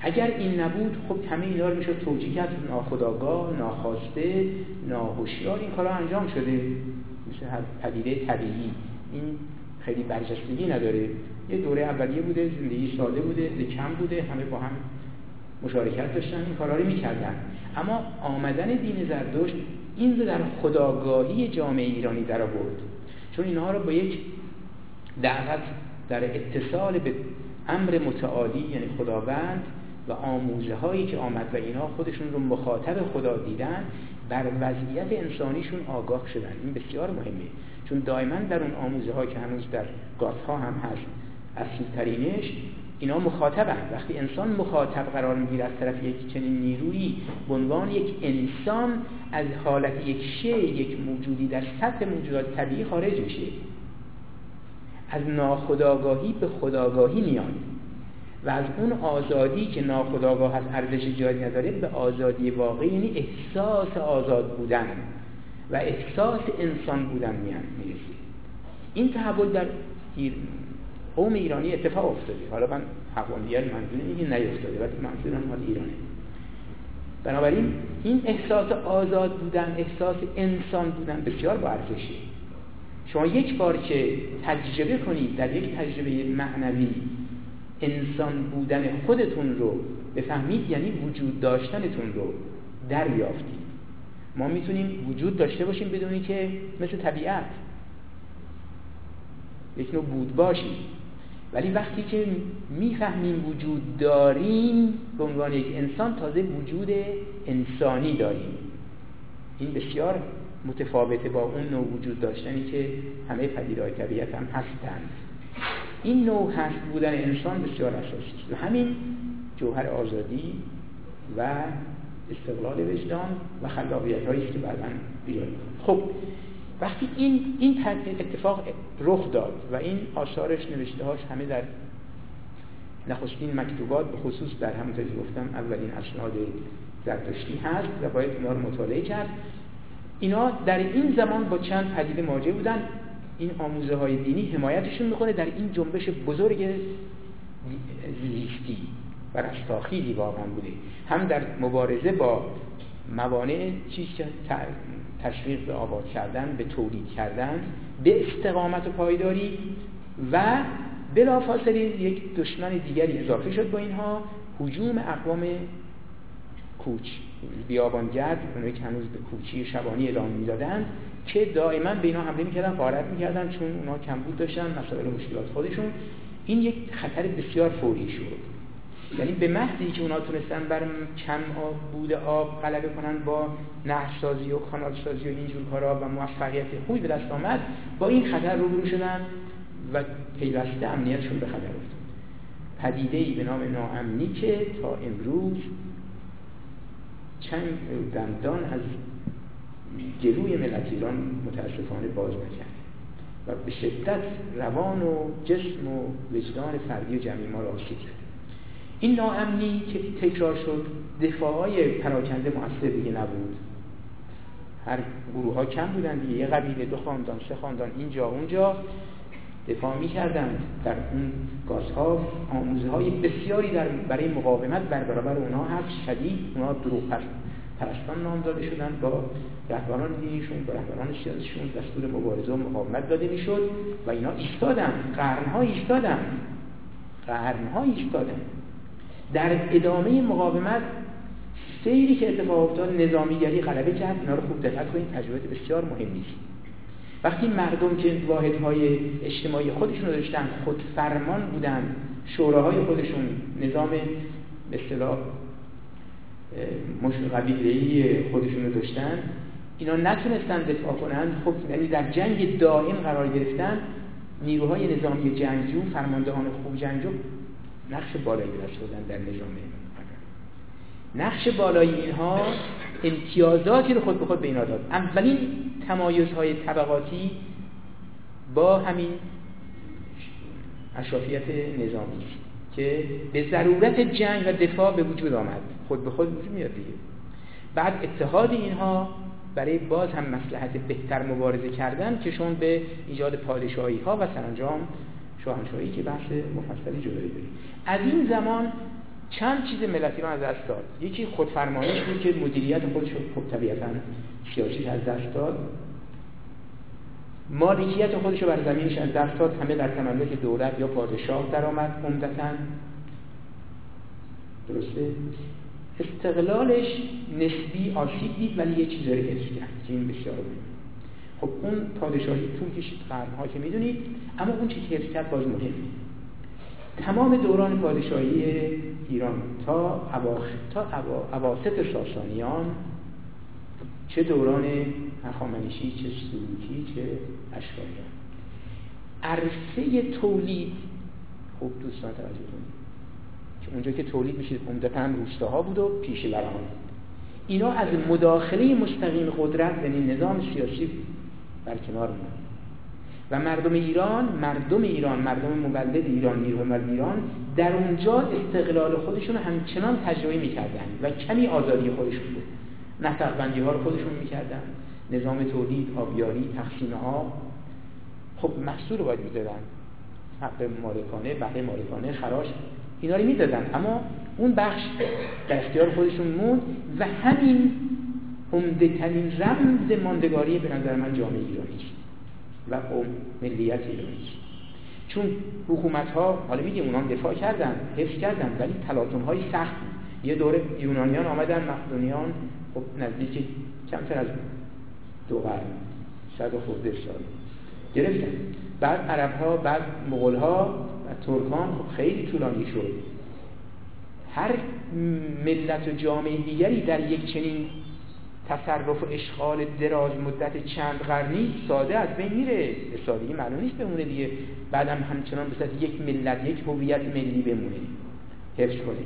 اگر این نبود خب همه اینا رو می‌شد توجیه کرد ناخداگاه ناخواسته ناهوشیار این کارا انجام شده. مثل هر پدیده طبیعی. این خیلی برجستگی نداره. یه دوره اولیه بوده زندگی ساده بوده کم بوده همه با هم مشارکت داشتن این کارا رو می‌کردن. اما آمدن دین زردشت این رو در خداگاهی جامعه ایرانی در آورد. چون اینها رو با یک دعوت در اتصال به امر متعالی یعنی خداوند و آموزه هایی که آمد و اینها خودشون رو مخاطب خدا دیدن بر وضعیت انسانیشون آگاه شدن. این بسیار مهمه. چون دائما در اون آموزه ها که هنوز در گات ها هم هست اصلی ترینش اینا مخاطبن. وقتی انسان مخاطب قرار می‌گیره از طرف یک چنین نیرویی به عنوان یک انسان از حالت یک شی یک موجودی در سطح موجودات طبیعی خارج میشه. از ناخداگاهی به خداگاهی میاد. و از اون آزادی که ناخداگاه از ارزش جایی نداره به آزادی واقعی یعنی احساس آزاد بودن و احساس انسان بودن می‌رسه. این تحول در قوم ایرانی اتفاق افتاده. حالا من حقانیت منظور اینه نیفتاده ولی منظورم مال ایرانه. بنابراین این احساس آزاد بودن احساس انسان بودن بسیار با ارزشه شما یک بار که تجربه کنید در یک تجربه معنوی انسان بودن خودتون رو بفهمید یعنی وجود داشتنتون رو دریافتید. ما می‌تونیم وجود داشته باشیم بدونی که مثل طبیعت. یک نوع بود باشیم ولی وقتی که می‌فهمیم وجود داریم به عنوان یک انسان تازه وجود انسانی داریم. این بسیار متفاوته با اون نوع وجود داشتنی که همه پدیدهای طبیعت هم هستند. این نوع هست بودن انسان بسیار اساسی است. و همین جوهر آزادی و استقلال وجدان و خلاقیت هایی که بعدا بیاریم خب وقتی این این اتفاق رخ داد و این آثارش نوشته هاش همه در نخستین مکتوبات به خصوص در همونطور که گفتم اولین اسناد زرتشتی هست و باید اینا رو مطالعه کرد. اینا در این زمان با چند پدیده مواجه بودن. این آموزه های دینی حمایتشون می‌کنه در این جنبش بزرگ زیستی و رستاخیزی واقعا بوده. هم در مبارزه با موانع چیز تشویق به آباد کردن به تولید کردن به استقامت و پایداری و بلافاصله یک دشمن دیگری اضافه شد با اینها. حجوم اقوام کوچ بیابانگرد اونایی که هنوز به کوچی شبانی ادامه می‌دادن که دائما به اینا حمله می‌کردن غارت می‌کردن چون اونا کمبود داشتن مسائل مشکلات خودشون. این یک خطر بسیار فوری شد. یعنی به محضی که اونا تونستن بر کم آب بود آب غلبه کنن با نهرسازی و کانالسازی و اینجور کارا و موفقیت خوبی به دست آمد با این خطر روبرو شدن و پیوسته امنیتشون به خطر افتاد. پدیده ای به نام ناامنی که تا امروز چند دندان از گلوی ملت ایران متاسفانه باز نکرد و به شدت روان و جسم و وجدان فردی و جمعی ما را آسیب این ناامنی که تکرار شد دفاعهای پراکنده موثر دیگه نبود. هر گروه ها کم بودن دیگه. یه قبیله دو خاندان سه خاندان اینجا اونجا دفاع می‌کردن در اون گازها آموزه های بسیاری در برای مقاومت بر برابر اونها هست شدید. اونها دروغ پرستان نام داده شدن با رهبران دینیشون با رهبران سیاسیشون دستور مبارزه و مقاومت داده می‌شد و اینا ایستادن. قرنها ایستادن. قرنها ایستادن. در ادامه مقاومت سیری که اتفاق افتاد نظامیگری غلبه کرد. اینا رو خوب دقت کنید تجربه بسیار مهمی است وقتی مردم که واحدهای اجتماعی خودشون رو داشتن خود فرمان بودن شوراهای خودشون نظام به اصطلاح قبیله‌ای خودشون رو داشتن اینا نتونستن دفاع کنن. خب یعنی در جنگ دائم قرار گرفتن نیروهای نظامی جنگجو فرماندهان خوب جنگجو نقش بالایی داشت بودن در نظام نقش بالایی اینها امتیازاتی رو خود به خود به اینا داد. اولین تمایزهای طبقاتی با همین اشرافیت نظامی که به ضرورت جنگ و دفاع به وجود آمد. خود به خود وجود میاد دیگه. بعد اتحاد اینها برای باز هم مسلحت بهتر مبارزه کردن که شون به ایجاد پادشاهی ها و سرانجام شاهنشاهی که بحث مفصلی جدایی داریم. از این زمان چند چیز ملت ایران از دست داد. یکی خودفرمانیش بود که مدیریت خودش خب طبیعتا سیاسی از دست داد. مالکیت خودش رو بر زمینش از دست داد. همه در تملک دولت یا پادشاه درآمد عمدتا. درسته؟ استقلالش نسبی آسیب دید ولی یه چیز رو حفظ کرد که این بسیار مهمه. خب اون پادشاهی طول کشید قرنها که می‌دونید اما اون چیزی که کرد باز مهمه تمام دوران پادشاهی ایران تا تا اواسط ساسانیان چه دوران هخامنشی چه سلوکی چه اشکاریان عرصه تولید خوب دوستان توجه کنید که اونجا که تولید میشه عمدتا روستاها بود و پیش بران اینا از مداخله مستقیم قدرت یعنی نظام سیاسی برکنار موند و مردم ایران مردم ایران مردم مولد ایران مولد ایران در اونجا استقلال خودشون همچنان تجربه می‌کردن و کمی آزادی خودشون بود. نسق ها رو خودشون می‌کردن. نظام تولید آبیاری تقسیم ها خب محصول باید می‌دادن. حق مالکانه بهره مالکانه خراش اینا رو می‌دادن. اما اون بخش در اختیار خودشون موند و همین عمده ترین رمز ماندگاری به نظر من جامعه ایرانی و ملیت ایرانی چون حکومت ها حالا میگه اونها دفاع کردن حفظ کردن ولی تلاطم های سخت یه دوره یونانیان آمدن مقدونیان خب نزدیک کمتر از دو قرن و خورده سال گرفتن. بعد عرب ها بعد مغول ها و ترکان خب خیلی طولانی شد. هر ملت و جامعه دیگری در یک چنین تصرف و اشغال دراز مدت چند قرنی ساده از بین میره. سادگی معلوم نیست بمونه دیگه. بعدم همچنان به یک ملت یک هویت ملی بمونه. حفظ کنه.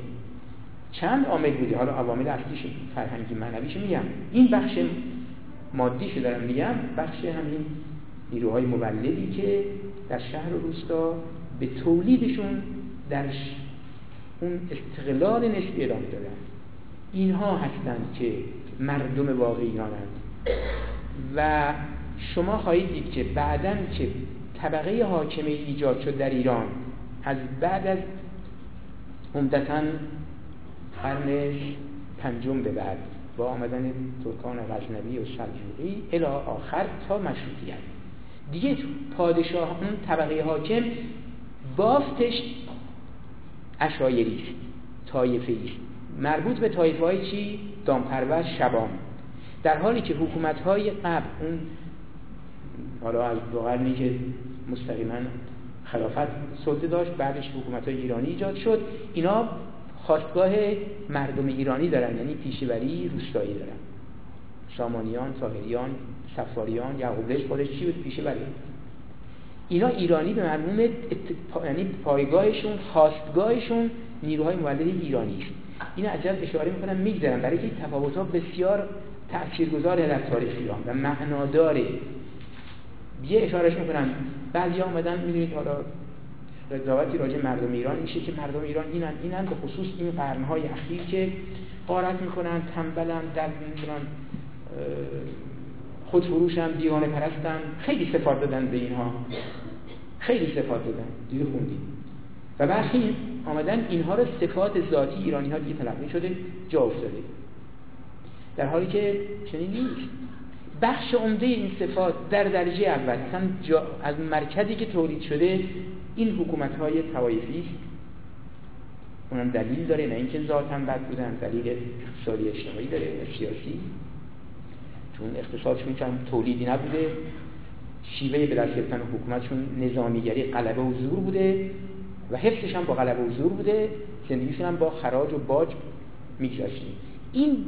چند عامل بوده؟ حالا عوامل اصلیش فرهنگی معنویش میگم. این بخش مادیش دارم میگم. بخش همین نیروهای مولدی که در شهر و روستا به تولیدشون در اون استقلال نسبی ادامه دادن اینها هستند که مردم واقعی ایرانند. و شما خواهید دید که بعدا که طبقه حاکمه ایجاد شد در ایران از بعد از عمدتا قرن پنجم به بعد با آمدن ترکان غزنوی و سلجوقی الی آخر تا مشروطیت. دیگه پادشاه اون طبقه حاکم بافتش اشایری است طایفه است مربوط به طایفه های چی؟ دامپرور شبان در حالی که حکومت های قبل اون حالا از دو قرنی که مستقیما خلافت سلطه داشت بعدش حکومت های ایرانی ایجاد شد اینا خواستگاه مردم ایرانی دارن یعنی پیشوری روستایی دارن. سامانیان، ساهریان، سفاریان، یعقوبلش خودش چی بود؟ پیشوری. اینا ایرانی به مرموم یعنی پایگاهشون خواستگاهشون نیروهای مولد ایرانی این عجب اشاره می‌کنم میگذرم برای که تفاوت ها بسیار تاثیرگذار در تاریخ ایران و معناداره. یه اشارهش می‌کنم. بعضی آمدن می‌دونید حالا قضاوتی راجع مردم ایران میشه که مردم ایران اینن اینن به خصوص این قرنهای اخیر که قارت می‌کنن تنبلن در نمی‌دونن خودفروشن دیوانه پرستن خیلی صفات دادن به اینها. خیلی صفات دادن. دیگه خوندیم و برخی آمدن اینها رو صفات ذاتی ایرانی ها دیگه تلقی شده جا افتاده. در حالی که چنین نیست. بخش عمده این صفات در درجه اول جا از مرکزی که تولید شده این حکومت های توایفی است. اونم دلیل داره نه اینکه ذاتا بد بودن دلیل اقتصادی اجتماعی داره سیاسی. چون اقتصادشون چون تولیدی نبوده. شیوه به دست گرفتن حکومتشون نظامیگری غلبه و زور بوده. و حفظش هم با غلبه و زور بوده زندگیشون هم با خراج و باج میگذاشتیم این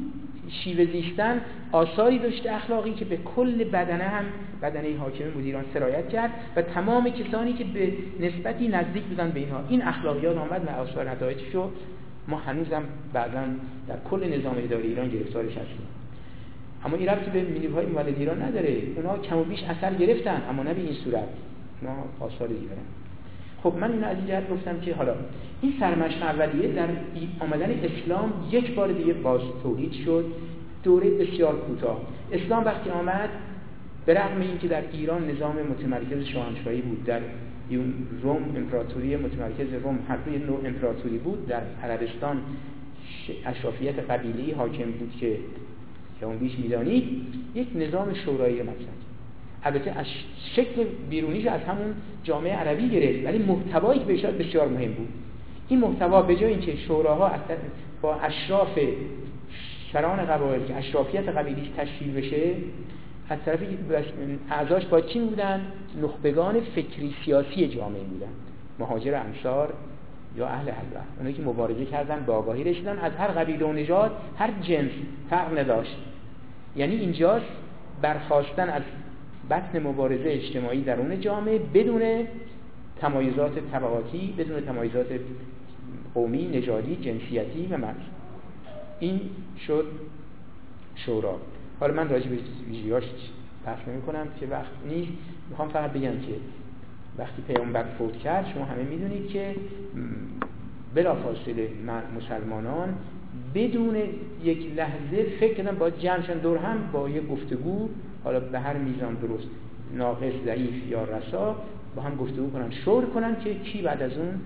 شیوه زیستن آثاری داشته اخلاقی که به کل بدنه هم بدنه حاکم مدیران سرایت کرد و تمام کسانی که به نسبتی نزدیک بودن به اینها. این اخلاقیات آمد و آثار نتایجش رو ما هنوزم بعدا در کل نظام اداری ایران گرفتارش هستیم. اما این ربطی به نیروهای مولد ایران نداره. اونا کم و بیش اثر گرفتن اما نه به این صورت. ما آثار دیگرن خب من این از جهت گفتم که حالا این سرمشق اولیه در آمدن اسلام یک بار دیگه باز تولید شد دوره بسیار کوتاه. اسلام وقتی آمد به رغم اینکه در ایران نظام متمرکز شاهنشاهی بود در روم امپراتوری متمرکز روم هر دوی نوع امپراتوری بود در عربستان اشرافیت قبیلی حاکم بود که اون بیش می‌دانید یک نظام شورایی مطرح البته از شکل بیرونیش از همون جامعه عربی گرفت ولی محتوایی که بهش بسیار مهم بود. این محتوا به جای اینکه شوراها با اشراف سران قبایل که اشرافیت قبیلیش تشکیل بشه از طرفی اعضاش با چین بودن نخبگان فکری سیاسی جامعه بودن مهاجر انصار یا اهل حلوه. اونایی که مبارزه کردن به آگاهی رسیدن از هر قبیله و نژاد هر جنس فرق نداشت. یعنی اینجاست برخواستن از بطن مبارزه اجتماعی درون جامعه بدون تمایزات طبقاتی بدون تمایزات قومی، نژادی، جنسیتی و مرز. این شد شورا. حالا من راجع به ویژگیاش بحث نمی کنم که وقت نیست. می‌خوام فقط بگم که وقتی پیامبر فوت کرد شما همه می‌دونید که بلافاصله مسلمانان بدون یک لحظه فکر کردن با جمعشن دور هم با یک گفتگو حالا به هر میزان درست ناقص ضعیف یا رسا با هم گفتگو کنن شور کنن که کی بعد از اون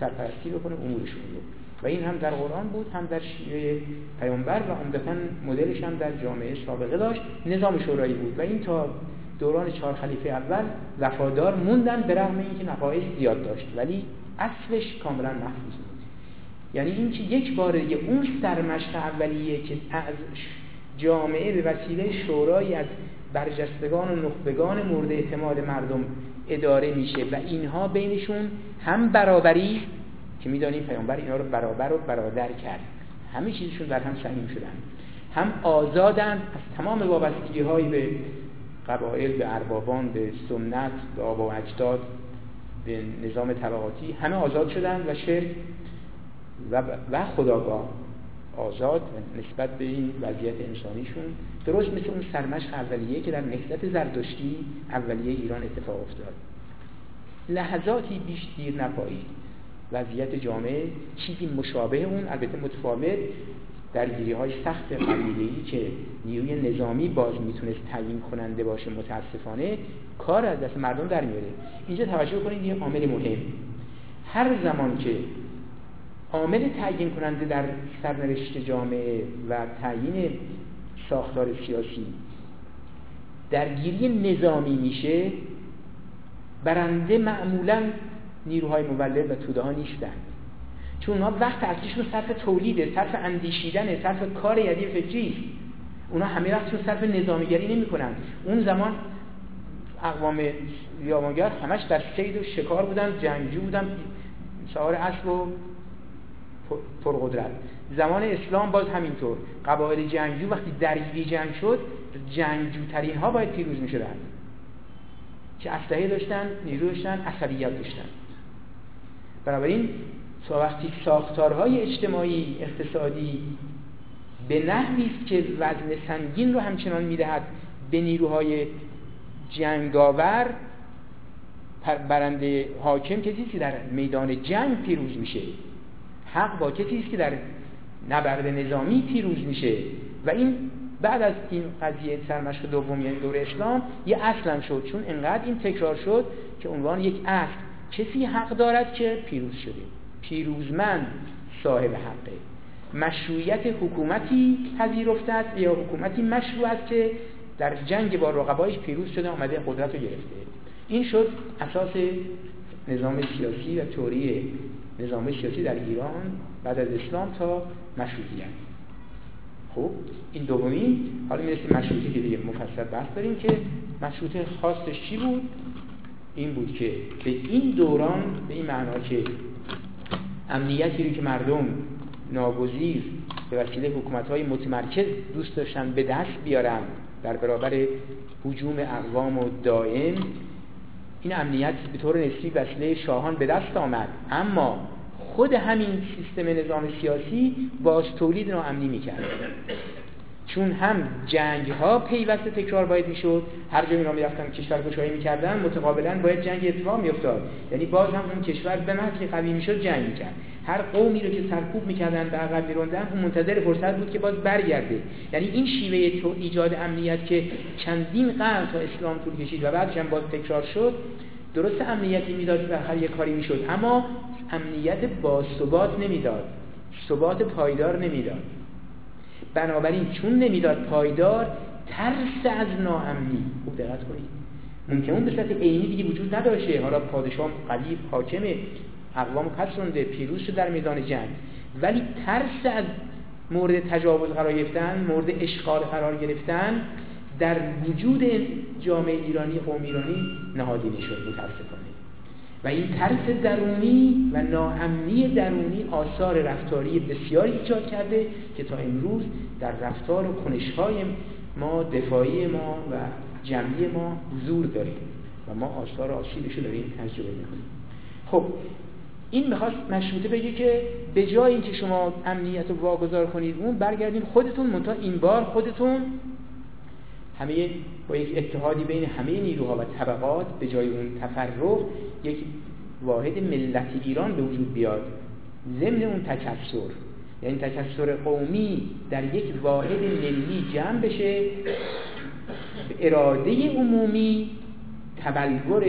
سرپرستی بکنه امورشون رو. و این هم در قرآن بود هم در شیعه پیامبر و عمدتا مدلش هم در جامعه سابقه داشت. نظام شورایی بود. و این تا دوران چهار خلیفه اول وفادار موندن به رغم اینکه نقایص زیاد داشت. ولی اصلش کاملا محفوظ بود. یعنی اینکه یک بار دیگه اون سرمشق اولیه که از جامعه به وسیله شورایی از برجستگان و نخبگان مورد اعتماد مردم اداره میشه و اینها بینشون هم برابری که می‌دانیم پیامبر اینا رو برابر و برادر کرد. همه چیزشون در هم سهیم شدن هم آزادن از تمام وابستگی هایی به قبایل به اربابان به سنت به آب و اجداد به نظام طبقاتی همه آزاد شدن و شرک و, و خداگاه. آزاد نسبت به این وضعیت انسانیشون. درست مثل اون سرمشق اولیه که در نهضت زردشتی اولیه ایران اتفاق افتاد. لحظاتی بیش دیر نپایید وضعیت جامعه چیزی مشابه اون البته متفاوت. درگیری های سخت قبیله‌ای که نیروی نظامی باز می‌تونست تعیین کننده باشه متاسفانه کار از دست مردم در میاره اینجا توجه کنید یه عامل مهم. هر زمان که عامل تعیین کننده در سرنوشت جامعه و تعیین ساختار سیاسی درگیری نظامی میشه برنده معمولا نیروهای مولد و توده ها نیستن چون اونا وقت اصلیشون صرف تولیده صرف اندیشیدن صرف کار یدی فکری اونا همه وقتشون صرف نظامیگری نمی کنن. اون زمان اقوام یابانگر همش در سید و شکار بودن جنگجو بودن سوار اسب و پرقدرت زمان اسلام باز همینطور. قبایل جنگجو وقتی درگیری جنگ شد جنگجوترین ها باید پیروز می شدن که اسلحه داشتن نیرو داشتن عصبیت داشتن. بنابراین وقتی ساختارهای اجتماعی اقتصادی به نحوی است که وزن سنگین رو همچنان می‌دهد به نیروهای جنگاور برنده حاکم کسی که در میدان جنگ پیروز میشه. حق با کسی است که در نبرد نظامی پیروز میشه؟ و این بعد از این قضیه سرمشق دوم یعنی دور اسلام یه اصلا شد. چون انقدر این تکرار شد که عنوان یک اصل. کسی حق دارد که پیروز شده. پیروزمند صاحب حقه. مشروعیت حکومتی پذیرفته است یا حکومتی مشروع است که در جنگ با رقبایش پیروز شده آمده قدرت رو گرفته. این شد اساس نظام سیاسی و توری نظام سیاسی در ایران بعد از اسلام تا مشروطیت. خب این دومی حالا می‌رسیم مشروطه که دیگه مفصل بحث داریم که مشروطه خاصش چی بود؟ این بود که به این دوران به این معنا که امنیتی رو که مردم ناگزیر به وسیله حکومت های متمرکز دوست داشتن به دست بیارن در برابر حجوم اقوام و دائم این امنیت به طور نسبی وسیله شاهان به دست آمد. اما خود همین سیستم نظام سیاسی باز تولید ناامنی می‌کرد. چون هم جنگ ها پیوسته تکرار باید می‌شد. هر جا اینا می‌رفتن کشور گشایی می‌کردن متقابلا باید جنگ اتفاق میافتاد. یعنی باز هم اون کشور به محض قوی می‌شد جنگ می‌کرد. هر قومی رو که سرکوب می‌کردن به عقب میروندن اون منتظر فرصت بود که باز برگرده. یعنی این شیوه تو ایجاد امنیت که چندین قرن تا اسلام طول کشید و بعدش هم باز تکرار شد درست امنیتی می‌داد و هر یک کاری می‌شد. اما امنیت با ثبات نمی‌داد. ثبات پایدار نمی‌داد. بنابراین چون نمی‌داد پایدار ترس از ناامنی. خوب دقت کنید. ممکن اون به صورت عینی دیگه وجود نداشته. حالا پادشاه قلیب حاکم اقوام پس رونده پیروز شد در میدان جنگ. ولی ترس از مورد تجاوز قرار گرفتن مورد اشغال قرار گرفتن در وجود جامعه ایرانی قوم ایرانی نهادینه شد. متاسفانه. و این ترس درونی و ناامنی درونی آثار رفتاری بسیاری ایجاد کرده که تا امروز در رفتار و کنشهای ما دفاعی ما و جمعی ما حضور داریم و ما آثار آسیبش رو داریم تجربه می‌کنیم. خب این می‌خواست مشروطه بگه که به جای اینکه شما امنیت رو واگذار کنید اون برگردین خودتون منتها این بار خودتون همه با یک اتحادی بین همه نیروها و طبقات به جای اون تفرق یک واحد ملت ایران به وجود بیاد. ضمن اون تکسر یعنی تکسر قومی در یک واحد ملی جمع بشه. اراده عمومی تبلور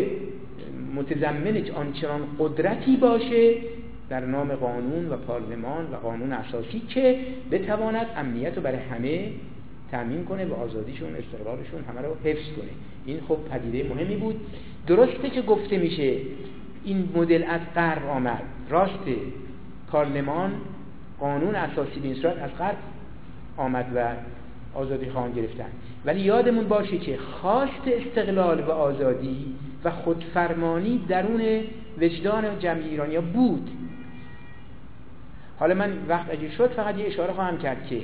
متضمن آنچنان قدرتی باشه در نام قانون و پارلمان و قانون اساسی که بتواند امنیت رو برای همه تأمین کنه و آزادیشون استقلالشون همه رو حفظ کنه. این خب پدیده مهمی بود. درسته که گفته میشه این مدل از غرب آمد. راسته. پارلمان قانون اساسی به این صورت از غرب آمد و آزادی خواهان گرفتن. ولی یادمون باشه که خواست استقلال و آزادی و خودفرمانی درون وجدان جمعی ایرانیا بود. حالا من وقت اگه شد فقط یه اشاره خواهم کرد که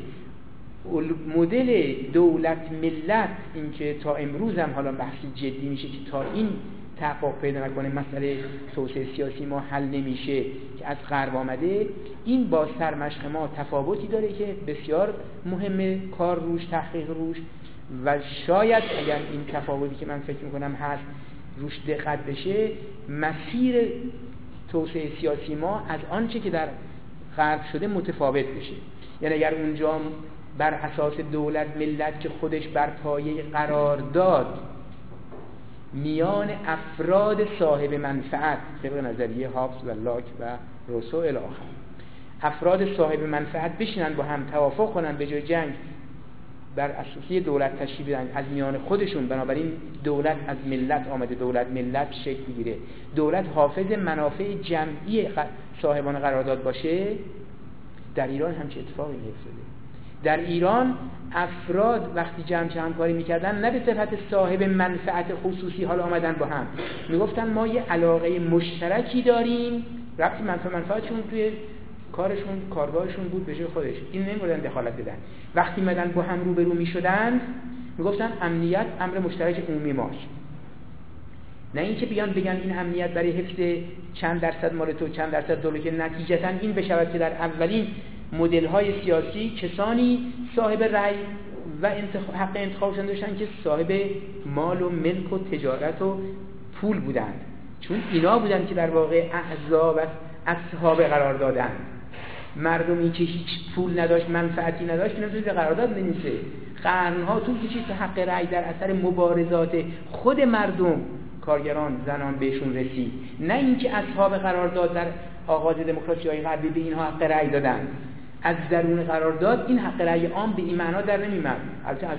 مدل دولت ملت اینکه تا امروز هم حالا بحث جدی میشه که تا این تحقق پیدا نکنه مسئله توسعه سیاسی ما حل نمیشه که از غرب آمده این با سرمشق ما تفاوتی داره که بسیار مهمه کار روش تحقیق روش و شاید اگر این تفاوتی که من فکر می‌کنم هست روش دقت بشه مسیر توسعه سیاسی ما از آنچه که در غرب شده متفاوت بشه. یعنی اگر اونجا بر اساس دولت ملت که خودش بر پایه قرار داد. میان افراد صاحب منفعت طبق نظریه هابس و لاک و روسو الاخر افراد صاحب منفعت بشینن با هم توافق کنن به جای جنگ. بر اساسی دولت تشکیل بدن. از میان خودشون. بنابراین دولت از ملت آمده. دولت ملت شکل بگیره دولت حافظ منافع جمعی صاحبان قرارداد باشه در ایران همچه اتفاقی نیفتاده در ایران افراد وقتی جمع همکاری می‌کردن نه به صفت صاحب منفعت خصوصی حال آمدن با هم. می‌گفتن ما یه علاقه مشترکی داریم. رفت منفع منفعتشون توی کارشون کارگاهشون بود به جای خودش. این نمیبردن دخالت بدن. وقتی مدن با هم روبرو می‌شدن می‌گفتن امنیت امر مشترک عمومی ماست. نه اینکه بیان بگن این امنیت برای حفظ چند درصد مال تو چند درصد دولت نتیجتا این بشود که در اولین مدل های سیاسی کسانی صاحب رأی و حق انتخابشان داشتن که صاحب مال و ملک و تجارت و پول بودند. چون اینا بودند که در واقع اعضا و اصحاب قرار دادند. مردمی که هیچ پول نداشت منفعتی نداشت نمی‌تونید قرارداد بنویسه قرنها طول کشید تا حق رأی در اثر مبارزات خود مردم کارگران زنان بهشون رسید. نه اینکه اصحاب قرارداد در آغاز دموکراسی های غربی به اینها حق رأی دادن. از درون قرارداد این حق رأی عام به این معنا در نمیمد البته از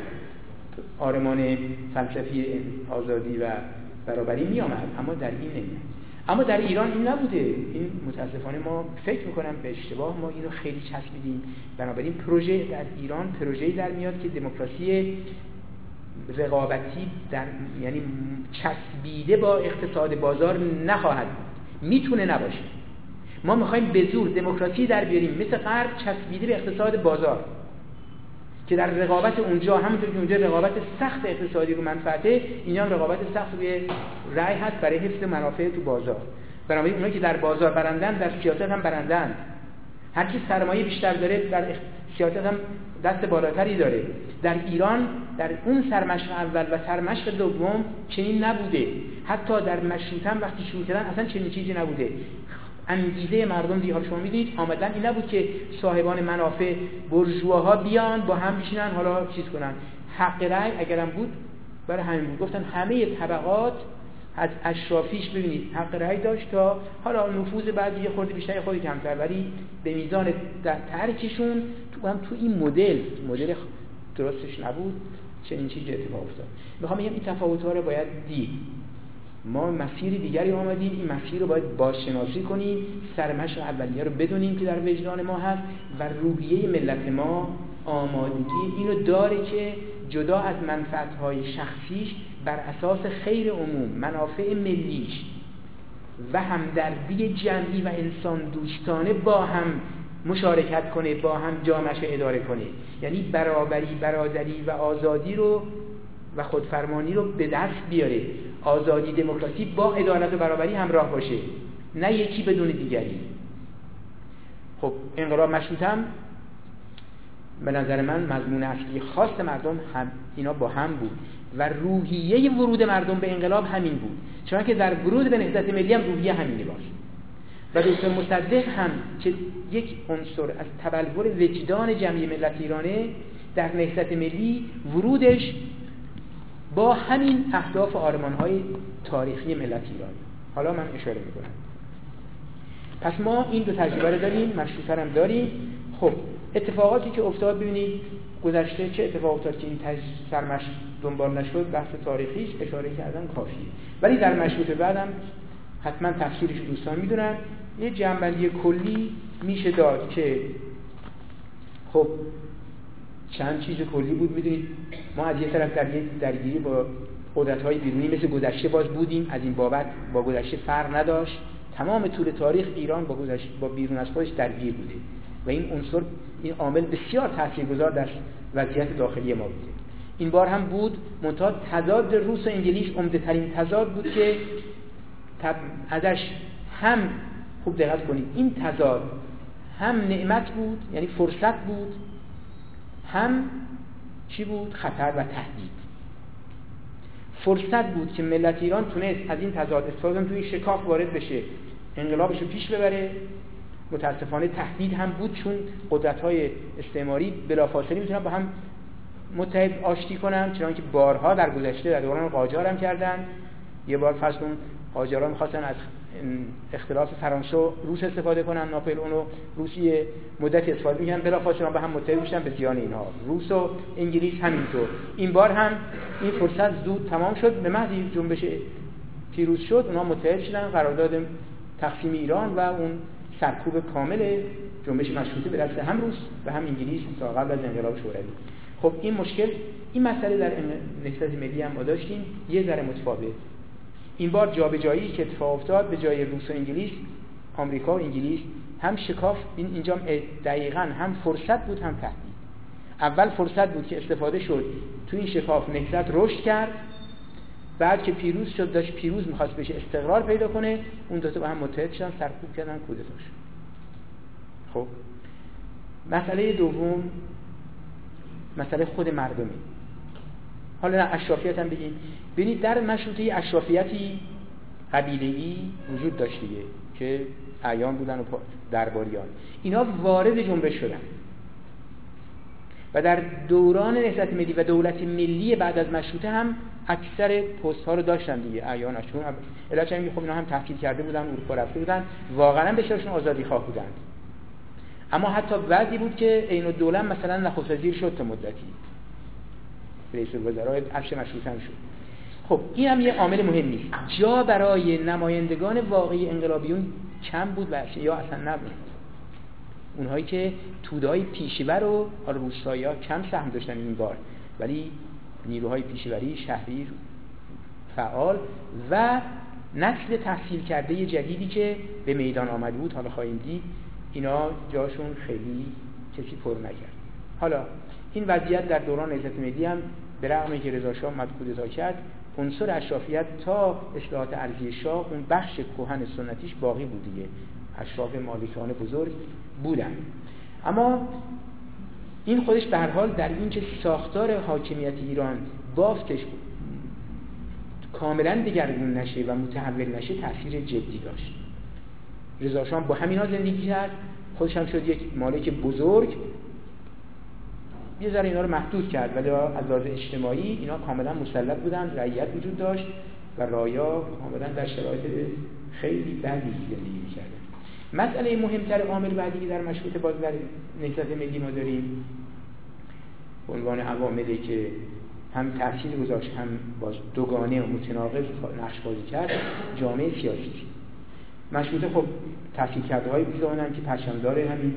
آرمان فلسفی آزادی و برابری می آمد اما در این نمیاد اما در ایران این نبوده. این متاسفانه ما فکر می‌کنم به اشتباه ما اینو خیلی چسبیدیم. بنابراین پروژه در ایران پروژه در میاد که دموکراسی رقابتی در یعنی چسبیده با اقتصاد بازار نخواهد بود. می‌تونه نباشه. ما می‌خوایم به زور دموکراسی در بیاریم. مثل غرب چسبیده به اقتصاد بازار که در رقابت اونجا همونطور که اونجا رقابت سخت اقتصادی رو منفعته اینجا رقابت سخت روی رأی هست برای حفظ منافع تو بازار. بنابراین اونایی که در بازار برندن در سیاست هم برندن. هر کی سرمایه بیشتر داره در سیاست هم دست بالاتری داره. در ایران در اون سرمشق اول و سرمشق دوم چنین نبوده. حتی در مشروط هم وقتی شروع کردن اصلا چنین چیزی نبوده. انگیزه مردم دیگه حال شما می‌دونید. آمدن این نبود که صاحبان منافع برجواها بیان با هم بشینن حالا چیز کنن. حق رأی اگرم بود برای همین بود. گفتن همه طبقات از اشرافیش ببینید حق رأی داشت تا حالا نفوذ بعضی یه خورده بیشتر خودی کمتر ولی به میزان در ترکشون تو هم تو این مدل مدل درستش نبود چنین چیزی اتفاق افتاد. می‌خوام بگم این تفاوت‌ها رو باید دید. ما مسیر دیگری آمدیم. این مسیر رو باید باشناسی کنیم. سرمش اولیه رو بدونیم که در وجدان ما هست و روحیه ملت ما آمادگی اینو داره که جدا از منفعتهای شخصیش بر اساس خیر عموم منافع ملیش و همدردی جمعی و انسان دوستانه با هم مشارکت کنه با هم جامعش اداره کنه. یعنی برابری برادری و آزادی رو و خودفرمانی رو به دست بیاره. آزادی دموکراسی با عدالت و برابری همراه باشه. نه یکی بدون دیگری. خب انقلاب مشروط هم به نظر من مضمون اصلی خاص مردم هم اینا با هم بود. و روحیه ورود مردم به انقلاب همین بود. چون که در ورود به نهضت ملی هم روحیه همینه باشه و دکتر مصدق هم که یک عنصر از تبلور وجدان جمعی ملت ایرانه در نهضت ملی ورودش با همین اهداف آرمان های تاریخی ملت ایران. حالا من اشاره می‌کنم. پس ما این دو تجربه رو داریم مشروطه هم داریم خب اتفاقاتی که افتاد ببینید گذشته چه اتفاق افتاد که این سرمش دنبال نشد؟ بحث تاریخیش اشاره کردن کافیه. ولی در مشروطه بعدم حتما تفسیرش دوستان می‌دونن. یه جنبندی کلی میشه داد که خب چند چیز کلی بود می‌دونید ما از یه طرف در یه درگیری با قدرت های بیرونی مثل گذشته باز بودیم از این بابت با گذشته فرق نداشت. تمام طول تاریخ ایران با, گذشته با بیرون از خودش درگیر بوده و این عنصر این عامل بسیار تاثیرگذار در وضعیت داخلی ما بوده. این بار هم بود منتها تضاد روس و انگلیس عمده ترین تضاد بود که ازش هم خوب دقت کنید این تضاد هم نعمت بود یعنی فرصت بود هم چی بود؟ خطر و تهدید. فرصت بود که ملت ایران تونست از این تضاد استفاده توی شکاف وارد بشه انقلابش رو پیش ببره. متاسفانه تهدید هم بود چون قدرت های استعماری بلافاصله می‌تونن با هم متحد آشتی کنن چنانکه بارها در گذشته در دوران قاجار هم کردن. یه بار فرض کن قاجاران می‌خواستن از اختلاف فرانسه روس استفاده کنن ناپل اونو روسیه مدت استفاده می‌کنن بلا فاصله به هم متحد میشن به زیان اینها. روس و انگلیس همینطور. این بار هم این فرصت زود تمام شد. به محضی جنبش پیروز شد اونها متحد شدن قرارداد تقسیم ایران و اون سرکوب کامل جنبش مشروطه به دست هم روس و هم انگلیس تا قبل از انقلاب شوروی. خب این مشکل این مسئله در نهضت ملی هم ما داشتیم. یه ذره متفاوت. این بار جابجایی که اتفاق افتاد به جای روس و انگلیس آمریکا و انگلیس هم شکاف این اینجا دقیقا هم فرصت بود هم تهدید. اول فرصت بود که استفاده شد تو این شکاف نهضت رشد کرد بعد که پیروز شد داشت پیروز می‌خواست بشه استقرار پیدا کنه اون دو تا با هم متحد شدن سرکوب کردن کودتاش خب مسئله دوم مسئله خود مردمی حالا اشرافیت هم بگیم. ببینید در مشروطه اشرافیتی قبیله‌ای وجود داشت که اعیان بودن و درباریان. اینا وارد جنبش شدن. و در دوران نهضت ملی و دولت ملی بعد از مشروطه هم اکثر پست ها رو داشتن دیگه. اعیان اشون علاوه خب اینا هم تحصیل کرده بودن اروپا رفته بودن. واقعا بسیارشون آزادی خواه بودند اما حتی بعضی بود که عین الدوله مثلا نخست وزیر شد تا مدتی. رئیس الوزراء عرش مشروطه هم شد. خب این هم یه عامل مهم نیست. جا برای نمایندگان واقعی انقلابیون کم بود و یا اصلا نبود. اونهایی که تودهای پیشور و روستایی ها کم سهم داشتن این بار ولی نیروهای پیشوری شهری فعال و نسل تحصیل کرده جدیدی که به میدان آمده بود حالا خواهیم دید اینا جاشون خیلی کسی پر نکرد. حالا این وضعیت در دوران نهضت ملی هم به رغم که رضا شاه مدکود کرد عنصر اشرافیت تا اصلاحات ارضی شاه اون بخش کهن سنتیش باقی بود دیگه. اشراف مالکان بزرگ بودن. اما این خودش به هر حال در اینکه ساختار حاکمیت ایران بافتش کاملا دگرگون نشه و متحول نشه تاثیر جدی داشت. رضا شاه با همینا زندگی کرد. خودش هم شد یک مالک بزرگ. یه ذره اینا رو محدود کرد ولی از لحاظ اجتماعی اینا کاملا مسلط بودن رعیت وجود داشت و رایا کاملا در شرایط خیلی بدی زندگی می‌کردن. مسئله مهمتر عامل بعدی که در مشروط باز در نهضت ملی ما داریم عنوان عواملی که هم تاثیر گذاشت هم باز دوگانه و متناقض نقش بازی کرد جامعه سیاسی. مشروطه خب تحصیل کرده های که پرچمدار همین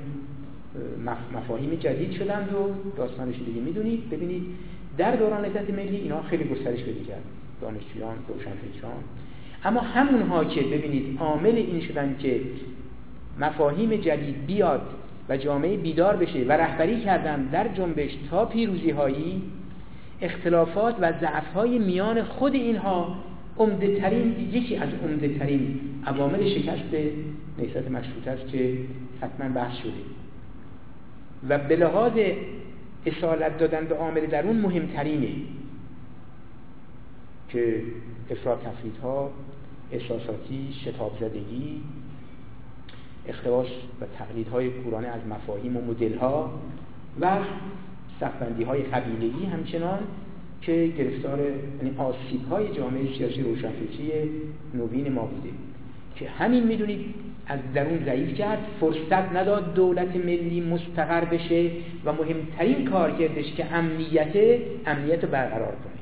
مفاهیم جدید شدند و داستانش دیگه می‌دونید. ببینید در دوران نهضت ملی اینا خیلی گسترش پیدا کرد. دانشجویان روشنفکران اما همونها که ببینید عامل این شدن که مفاهیم جدید بیاد و جامعه بیدار بشه و رهبری کردن در جنبش تا پیروزی هایی اختلافات و ضعف های میان خود اینها عمده ترین یکی از عمده ترین عوامل شکست نهضت مشروطه است که حتما بحث شده. و به لحاظ اصالت دادن به عامل درون مهمترینه که افراد تفرید ها احساساتی شتاب زدگی اختباس و تقلید های کورانه از مفاهیم و مدل ها و صفبندی های قبیلگی همچنان که گرفتار یعنی آسیب های جامعه سیاسی روشنفکری نوین ما بوده. که همین می‌دونید از درون ضعیف کرد فرصت نداد دولت ملی مستقر بشه و مهمترین کار کردش که امنیت امنیت برقرار کنه.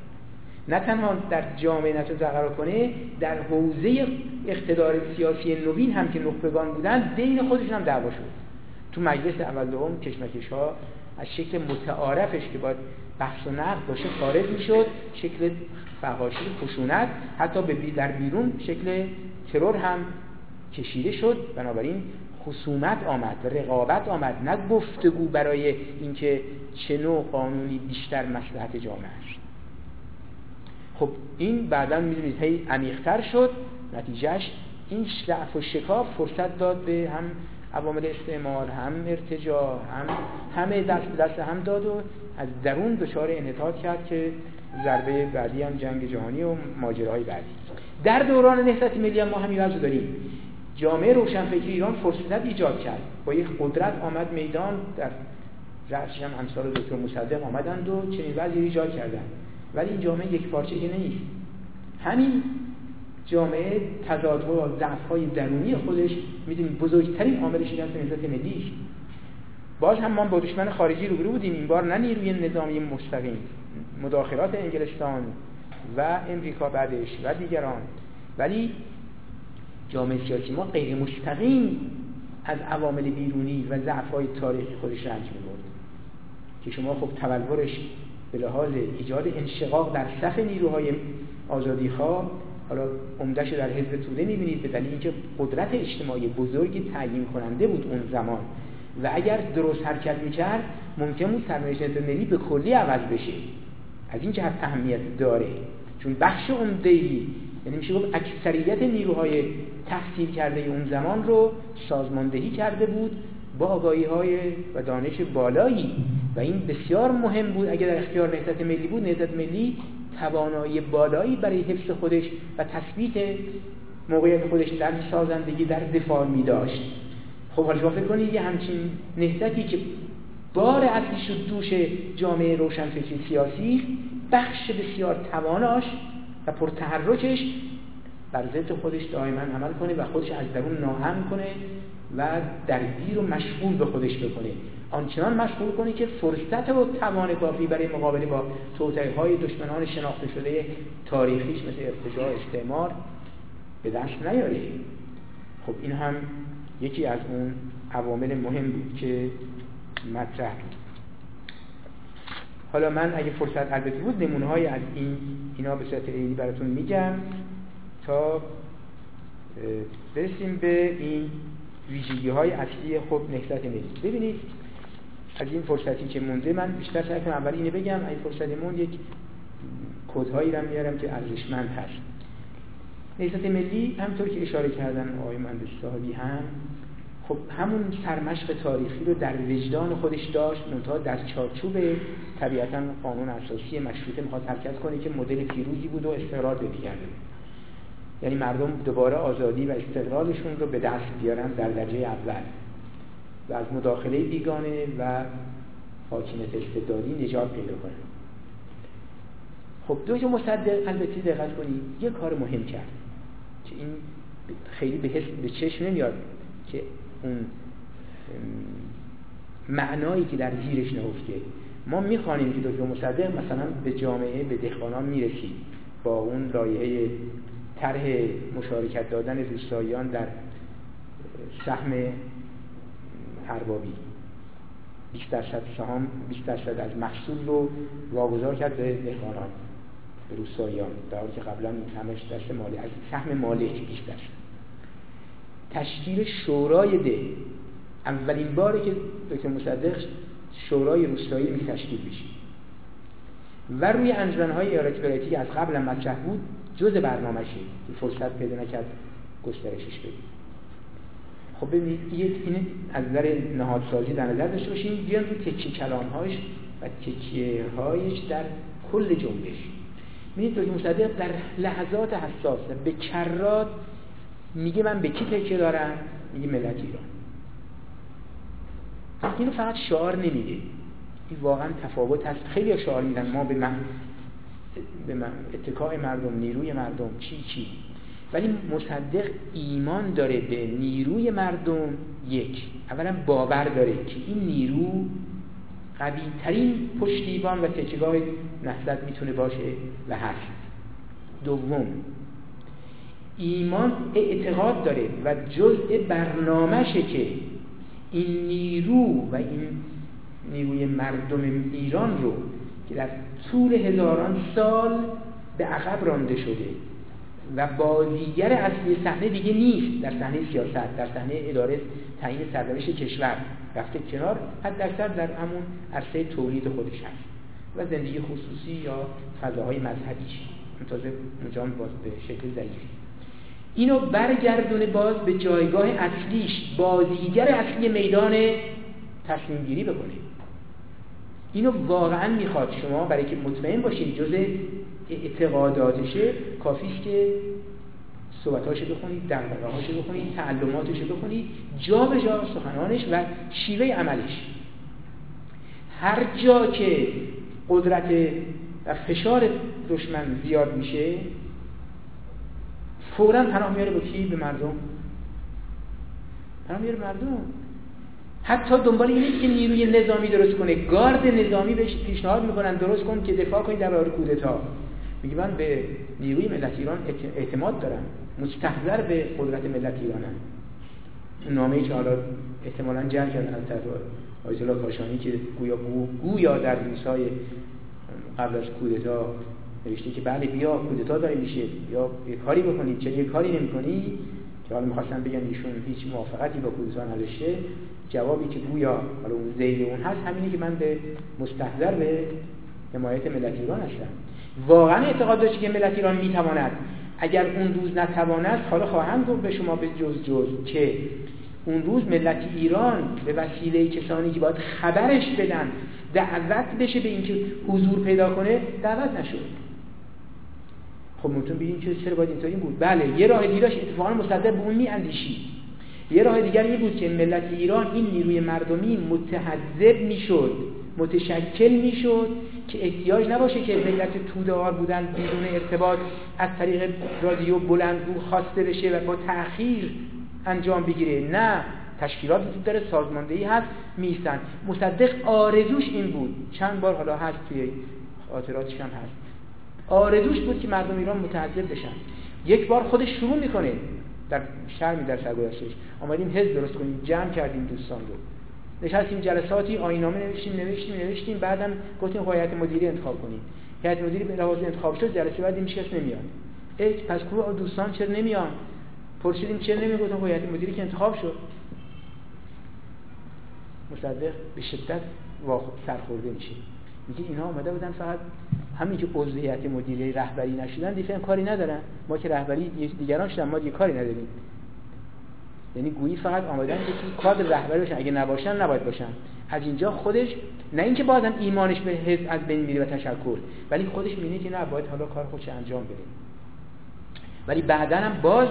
نه تنها در جامعه نتون برقرار کنه در حوزه اقتدار سیاسی نوین هم که نخبگان بودن بین خودشون هم دعوا شد. تو مجلس اول دوم کشمکش ها از شکل متعارفش که باید بحث و نقد باشه خارج می‌شد شکل فحاشی خشونت حتی به در بیرون شکل ترور هم کشیده شد. بنابراین خصومت آمد رقابت آمد نه گفتگو برای اینکه چه نوع قانونی بیشتر مسلحت جامعه است. خب این بعدا می‌دونید هی عمیقتر شد. نتیجهش این ضعف و شکاف فرصت داد به هم عوامل استعمار هم ارتجاع هم همه دست به دست هم داد و از درون دچار انحطاط کرد که ضربه بعدی هم جنگ جهانی و ماجراهای بعدی. در دوران نهضت ملی ما همین وضع داریم. جامعه روشنفکری ایران فرصت ایجاد کرد. با یک قدرت آمد میدان در رأسش هم امثال دکتر مصدق آمدند و چنین وضعی ایجاد کردند. ولی این جامعه یک پارچه که نیست. همین جامعه تضادها و ضعف‌های درونی خودش می‌دونید بزرگترین عاملش این است نهضت ملی باز هم ما با دشمن خارجی روبرو بودیم. این بار نه نیروی نظامی مستقیم مداخلات انگلستان و امریکا بعدش و دیگران. ولی جامعه سیاسی ما غیر مستقیم از عوامل بیرونی و ضعف‌های تاریخی خودش رنج می‌برد. که شما خب تبلورش به لحاظ ایجاد انشقاق در صف نیروهای آزادیخواه حالا عمدهش در حزب توده می‌بینید به دلیل اینکه قدرت اجتماعی بزرگی تعیین کننده بود اون زمان. و اگر درست حرکت می‌کرد ممکن بود سرنوشت ملی به کلی عوض بشه. از این جهت اهمیت داره. چون بخش عمده‌ای یعنی میشه گفت اکثریت نیروهای تحصیل کرده اون زمان رو سازماندهی کرده بود با آگاهی های و دانش بالایی. و این بسیار مهم بود. اگر در اختیار نهضت ملی بود نهضت ملی توانایی بالایی برای حفظ خودش و تثبیت موقعیت خودش در سازندگی در دفاع می داشت. خب حالا فکر کنید یه همچین نهضتی که بار اصلی شد دوش جامعه روشنفکری سیاسی بخش بسیار تواناش و پرتحرکش بر ضد خودش دائما عمل کنه و خودش از درون ناامن کنه و درگیر و مشغول به خودش بکنه. آنچنان مشغول کنه که فرصت و توان کافی برای مقابله با توطئه های دشمنان شناخته شده تاریخیش مثل ارتجاع استعمار به دست نیاره. خب این هم یکی از اون عوامل مهم بود که مطرح بود. حالا من اگه فرصت البته بود نمونه های از این اینا به صورت عینی براتون میگم تا برسیم به این ویژگی های اصلی خب نهضت ملی ببینید از این فرصتی که مونده من بیشتر سعی کنم اول اینو بگم. این فرصتی موند یک کدهایی رو میارم که ارزشمند هست. نهضت ملی همطور که اشاره کردن آقای مهندس صاحبی هم خب همون سرمشق تاریخی رو در وجدان خودش داشت منتها در چارچوب طبیعتا قانون اساسی مشروطه می‌خواد حرکت کنه که مدل پیروزی بود و استقرار پیدا کرده یعنی مردم دوباره آزادی و استقلالشون رو به دست بیارن در درجه اول. و از مداخله بیگانه و حاکمیت استبدادی نجات پیدا کنن خب دو مصدق البته دقت کنید یه کار مهم کرد که این خیلی به حس به چشم نمیاد که اون معنایی که در زیرش نهفته. ما می‌خوانیم که دکتر مصدق مثلا به جامعه به دهقانان می‌رسید با اون لایحه طرح مشارکت دادن روستاییان در سهم اربابی. 20 درصد سهام 20 درصد از محصول رو واگذار کرد به دهقانان به روستاییان در حالی که قبلا همش دست مالی از سهم مالک 20 درصد تشکیل شورای ده. اولین باری که دکتر مصدق شورای روستایی می تشکیل بشه. و روی انجمنهای ایالتی ولایتی که از قبل مطرح بود جز برنامهشه که فرصت پیدا نکرد گسترشش بدیم. خب ببینید این از نظر نهادسازی در نظر داشته باشیم بیان رو تکی کلامهاش و تکیه هایش در کل جنبش. می‌دید دکتر مصدق در لحظات حساس به کرات میگه من به کی تکیه دارم؟ میگه ملت ایران. اینو فقط شعار نمیده. این واقعا تفاوت هست. خیلی شعار میدن ما به من به من اتکاع مردم نیروی مردم چی چی. ولی مصدق ایمان داره به نیروی مردم یک. اولا باور داره که این نیرو قوی ترین پشتیبان و تکیگاه نهضت می‌تونه باشه و هست. دوم ایمان اعتقاد داره و جزء برنامهشه که این نیرو و این نیروی مردم ایران رو که در طول هزاران سال به عقب رانده شده و بازیگر اصلی صحنه دیگه نیست در صحنه سیاست در صحنه اداره تعیین سرنوشت کشور. رفته کنار حد درصد در همون عرصه تولید خودش هست و زندگی خصوصی یا فضاهای مذهبیش تازه اونجا باز به شکل ضعیفی. اینو برگردونه باز به جایگاه اصلیش بازیگر اصلی میدان تصمیم گیری بکنه. اینو واقعا می‌خواد. شما برای که مطمئن باشید جز اعتقاداتشه کافیست که صحبتاشو بخونید دقدقهاشو بخونید تعلماتشو بخونید جا به جا سخنانش و شیوه عملش. هر جا که قدرت و فشار دشمن زیاد میشه فورا پناه میاره با کی؟ به مردم. پناه میاره مردم. حتی دنبال این نیست که نیروی نظامی درست کنه. گارد نظامی بهش پیشنهاد می‌کنن درست کن که دفاع کنید در برابر کودتا. میگه من به نیروی ملت ایران اعتماد دارم. مستحضر به قدرت ملت ایرانم. نامه ای که حالا احتمالا جر کردن از طرف آیت الله کاشانی که گویا گویا در روزهای قبل از کودتا نوشته که بله بیا کودتا داره میشه یا یه کاری بکنید. چه یه کاری نمی‌کنی که حالا می‌خواستن بگن ایشون هیچ موافقتی با کودتا نداشته جوابی که گویا حالا اون زیل اون هست همینه که من به مستحضر به حمایت ملت ایران هستم. واقعا اعتقاد داشتی که ملت ایران می‌تواند؟ اگر اون روز نتواند حالا خواهم گفت به شما به جز جز که اون روز ملت ایران به وسیله کسانی که باید خبرش بدن دعوت بشه به اینکه حضور پیدا کنه دعوت نشد. خب ممکن بگیم که چرا باید اینطوری بود؟ بله یه راه دیگه اتفاقا مصدق به اون میاندیشید یه راه دیگر این بود که ملت ایران این نیروی مردمی متحذب می‌شد متشکل می‌شد که احتیاج نباشه که ملت تودار بودن بدون ارتباط از طریق رادیو بلندگو خواسته بشه و با تأخیر انجام بگیره. نه تشکیلات وجود داره سازماندهی هست میستن مصدق آرزوش این بود. چند بار حالا هست توی خاطراتش هم هست. آرزوش بود که مردم ایران متعذب بشن. یک بار خودش شروع می‌کنه. در شرمی در سرگذشتش آمدیم حزب درست کنیم جمع کردیم دوستان رو. نشستیم جلساتی آینامه نوشتیم نوشتیم نوشتیم. بعدم گفتیم هیئت مدیره انتخاب کنیم. هیئت مدیره به لحاظ انتخاب شد جلسه بعد هیچ کس نمیاد. ای پس کو دوستان چرا نمیان؟ پرسیدیم چرا نمیاد گفتم هیئت مدیره که انتخاب شد. مصدق به شدت سرخورده میشه. میگه اینا آمده بودن فقط همین که عضو هیئت مدیره رهبری نشدن. دیگه کاری ندارن. ما که رهبری دیگران شدن ما دیگه کاری نداریم. یعنی گویی فقط آمدن که کادر رهبری باشن. اگه نباشن نباید باشن. از اینجا خودش نه اینکه بازم ایمانش به حزب از بین میره و تشکر ولی خودش می‌بینه که نه باید حالا کار خودش انجام بده. ولی بعدا هم باز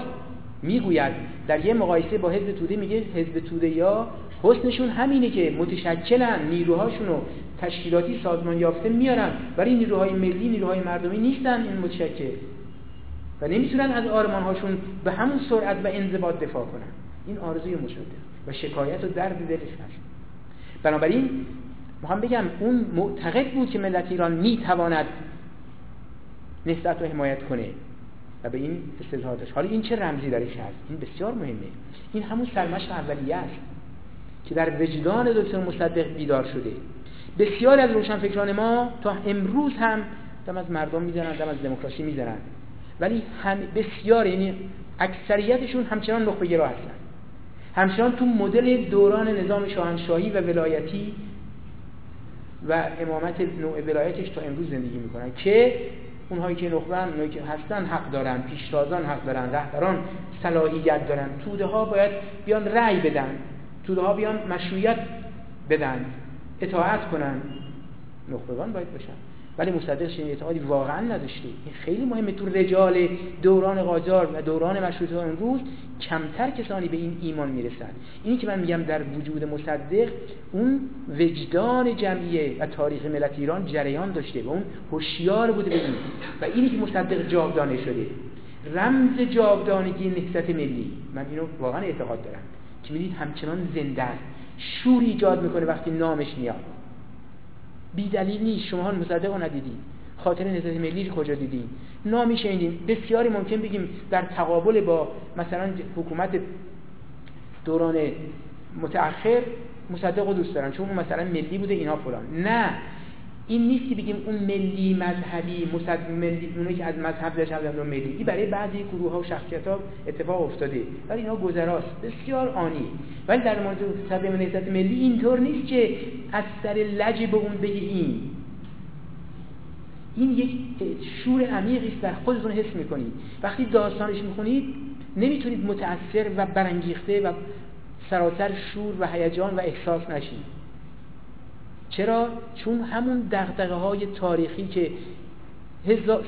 می‌گوید در یه مقایسه با حزب توده میگه حزب توده یا حسنشون همینه که متشکلن نیروهاشون رو تشکیلاتی سازمان یافته میارن. ولی نیروهای ملی نیروهای مردمی نیستن این متشکل. و نمی‌تونن از آرمانهاشون به همون سرعت و انضباط دفاع کنن. این آرزوی مشده و شکایت و درد دلش هست بنابراین می‌خوام بگم اون معتقد بود که ملت ایران می‌تواند نسبت و حمایت کنه و به این استظهار داشت. حالا این چه رمزی درش هست این بسیار مهمه. این همون سرمشق اولیه است که در وجدان دکتر مصدق بیدار شده. بسیار از روشنفکران ما تا امروز هم دم از مردم می‌زنن دم از دموکراسی می‌زنن. ولی هم بسیار یعنی اکثریتشون همچنان نخبه گرا هستن. همچنان تو مدل دوران نظام شاهنشاهی و ولایتی و امامت نوع ولایتش تا امروز زندگی می‌کنن که اونهایی که نخبه اونهایی که هستن حق دارن پیشتازان حق دارن رهبران صلاحیت دارن. توده ها باید بیان رأی بدن. توده ها بیان مشروعیت بدن. اطاعت کنن. نخبگان باید باشن. ولی مصدق چنین اعتقادی واقعا نداشته. این خیلی مهمه. تو رجال دوران قاجار و دوران مشروطه امروز کمتر کسانی به این ایمان می‌رسن. اینی که من میگم در وجود مصدق اون وجدان جمعیه و تاریخ ملت ایران جریان داشته و اون هوشیار بوده به و اینی که مصدق جاودانه شده. رمز جاودانگی نهضت ملی. من اینو واقعا اعتقاد دارم. که می‌دید همچنان زنده است. شور ایجاد می‌کنه وقتی نامش میاد. بی دلیل نیست. شما مصدق ندیدید خاطر نهضت ملی رو کجا دیدیم نامی شنیدیم بسیاری ممکن بگیم در تقابل با مثلا حکومت دوران متأخر مصدق رو دوست دارن. چون مثلا ملی بوده اینا فلان. نه. این نیست که بگیم اون ملی مذهبی مصدق ملی اونایی که از مذهب داشتن ملی. این برای بعضی گروه ها و شخصیت ها اتفاق افتاده. ولی اینا گذراست. بسیار آنی ولی در مورد صدر نهضت ملی اینطور نیست که از سر لج به اون بگی این. این یک شور عمیقی است در خودتون حس می‌کنید. وقتی داستانش می‌خونید نمی‌تونید متاثر و برانگیخته و سراسر شور و هیجان و احساس نشید چرا؟ چون همون دقدقه های تاریخی که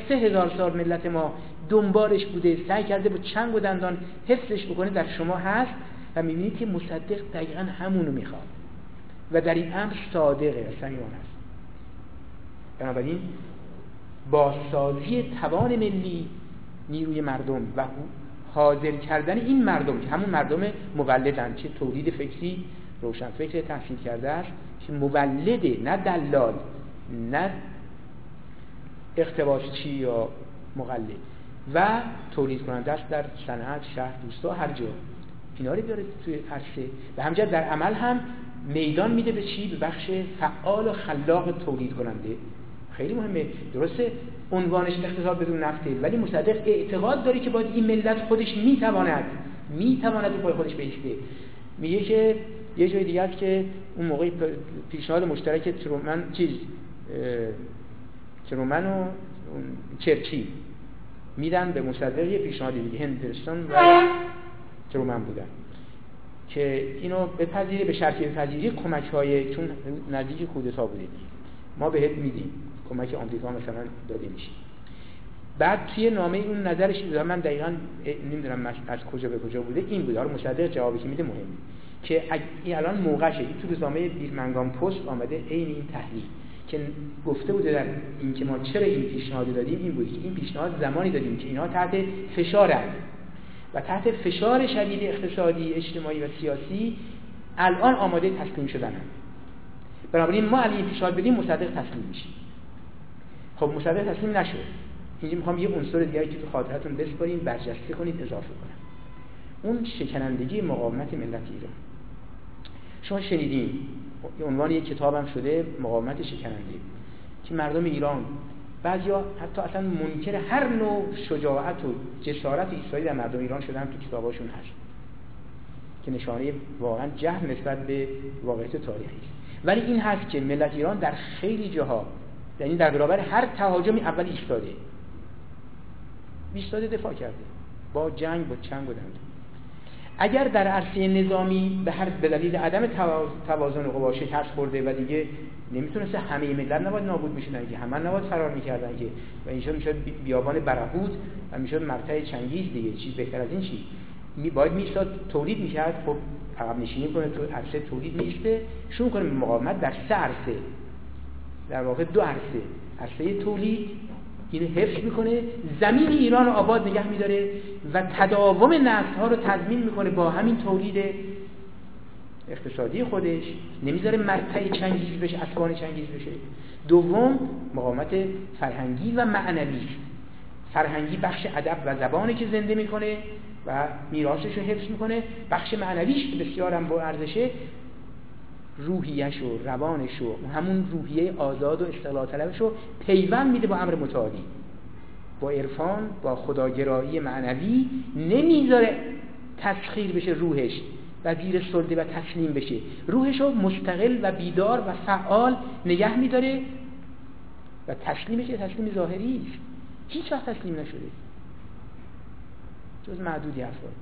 سه هزار سال ملت ما دنبالش بوده سعی کرده با چنگ و دندان حفظش بکنه در شما هست و می‌بینید که مصدق دقیقا همونو می‌خواد و در این امر صادقه و صمیمان هست بنابراین بازسازی توان ملی نیروی مردم و حاضر کردن این مردم که همون مردم مولدن چه تولید فکری روشن فکر تحصیل کرده که مولده نه دلال نه چی یا مقلد و تولید کننده است در صنعت شهر دوستا هر جا اینا رو بیاره توی عرصه و همجرد در عمل هم میدان میده به چی؟ به بخش فعال و خلاق تولید کننده خیلی مهمه. درسته؟ عنوانش اقتصاد بدون نفته. ولی مصدق اعتقاد داره که باید این ملت خودش می‌تواند می‌تواند پای خودش بیسته میگه که یه جای دیگه است که اون موقعی پیشنهاد مشترک ترومن چیز ترومن و چرچی میدن به مصدق یه پیشنهاد دیگه هندرستان و ترومن بودن. که اینو بپذیره به شرطی بپذیری کمک های چون نزدیک کودتا بوده ما بهت میدیم کمک آمریکا مثلا داده میشه. بعد توی نامه اون نظرش من دقیقا نمی‌دونم از کجا به کجا بوده این بوده. حالا مصدق جوابی که میده مهمه که این الان موقعشه. این تو روزنامه بیرمنگام پست آمده عین این تحلیل که گفته بوده در این که ما چرا این پیشنهاد دادیم این بود که این پیشنهاد زمانی دادیم که اینا تحت فشارن و تحت فشار شدید اقتصادی اجتماعی و سیاسی الان آماده تسلیم شدن هم. بنابراین ما علی پیشنهاد بدیم مصدق تسلیم میشیم. خب مصدق تسلیم نشد. اینجا می‌خوام یه عنصر دیگه که تو خاطرتون بسپاریم برجسته کنید اضافه کنم. اون شکنندگی مقاومت ملت ایران. شما شنیدین عنوان یک کتابم شده مقاومت شکننده که مردم ایران بعضیا حتی اصلا منکر هر نوع شجاعت و جسارت ایستایی در مردم ایران شدن تو کتاباشون هست که نشانه واقعا جهل نسبت به واقعیت تاریخی ولی این هست که ملت ایران در خیلی جاها یعنی در برابر هر تهاجمی اول ایستاده ایستاده دفاع کرده با جنگ با چنگ و اگر در عرصه نظامی به هر به دلیل عدم توازن قوا شکست خورده و دیگه نمی‌تونسته همه ملت نباید نابود می‌شدن که همه نباید فرار می‌کردن که و این شد می‌شد بیابان برهود و می‌شد مرتع چنگیز دیگه. چیز بهتر از این چی؟ می باید میستاد تولید می‌کرد. خب عقب نشینی کنه تو عرصه تولید میسته شروع کنه مقاومت در سه عرصه. در واقع دو عرصه. عرصه تولید اینو حفظ می‌کنه زمین ایران آباد نگه میداره و تداوم نسل ها رو تضمین می‌کنه با همین تولید اقتصادی خودش. نمی‌ذاره مرتع چنگیز بشه اسبان چنگیز بشه. دوم مقاومت فرهنگی و معنوی. فرهنگی بخش ادب و زبانی که زنده می‌کنه و میراثش رو حفظ می‌کنه. بخش معنویش که بسیار هم با ارزشه. روحیش و روانش و همون روحیه آزاد و استقلال طلبش رو پیوند میده با امر متعالی. با عرفان با خداگرایی معنوی نمی‌ذاره تسخیر بشه روحش و زیر سلده و تسلیم بشه. روحش رو مستقل و بیدار و فعال نگه میداره و تسلیمش تسلیم ظاهری هیچ وقت تسلیم نشده. جز معدودی افراد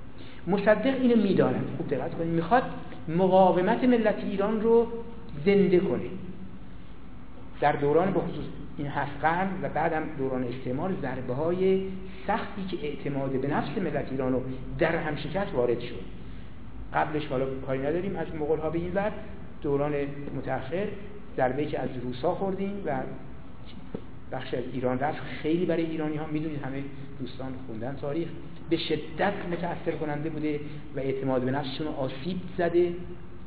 مصدق اینو می‌داند. خوب دقت کنید. می‌خواد مقاومت ملت ایران رو زنده کنه. در دوران بخصوص این هفت قرن و بعد هم دوران استعمار ضربه های سختی که اعتماد به نفس ملت ایران رو در هم شکست وارد شد. قبلش حالا کاری نداریم. از مغول ها به این ور. دوران متأخر ضربه که از روسا خوردیم و بخش از ایران رفت. خیلی برای ایرانی ها می‌دونید همه دوستان خوندن تاریخ. به شدت متأثر کننده بوده و اعتماد به نفسشون آسیب زده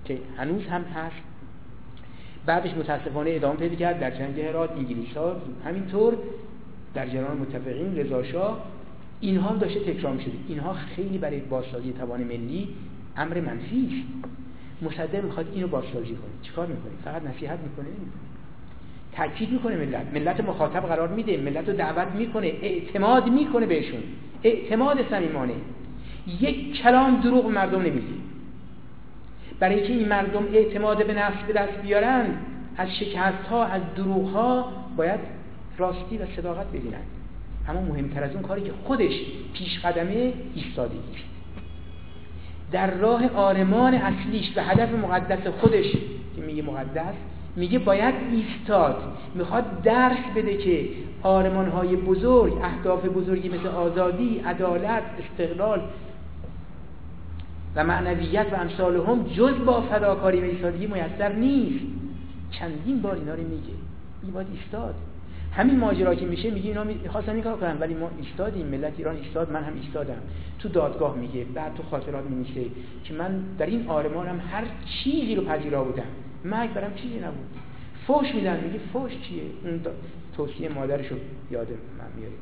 که هنوز هم هست. بعدش متاسفانه ادامه پیدا کرد در جنگ هرات انگلیس ها همینطور در جنان متفقین رضا شاه اینها داشته تکرار می‌شده. اینها خیلی برای بازسازی توان ملی امر منفی است. مصدق می‌خواد اینو بازسازی کنه. چیکار می‌کنه؟ فقط نصیحت می‌کنه؟ نمی‌کنه. تاکید می‌کنه ملت. ملت مخاطب قرار میده. ملت رو دعوت می‌کنه. اعتماد می‌کنه بهشون. اعتماد صمیمانه. یک کلام دروغ مردم نمیگه. برای اینکه این مردم اعتماد به نفس به دست بیارن از شکست ها از دروغ ها باید راستی و صداقت ببینن. اما مهمتر از اون کاری که خودش پیش قدمه ایستادگی در راه آرمان اصلیش و هدف مقدس خودش که میگه مقدس میگه باید ایستاد. می‌خواد درس بده که آرمان های بزرگ اهداف بزرگی مثل آزادی عدالت استقلال و معنویت و امثال هم جز با فداکاری و ایستادگی میسر نیست. چندین بار اینا رو میگه. این باید ایستاد. همین ماجرا که میشه میگه اینا می‌خواستن این کار کنن ولی ما ایستادیم. ملت ایران ایستاد من هم ایستادم. تو دادگاه میگه بعد تو خاطرات میمیشه که من در این آرمانم هر چیزی رو پذیرا بودم. مرگ برام چیزی نبود. فوش میدن میگه فوش چیه؟ اون توصیه مادرش رو یاد من میاره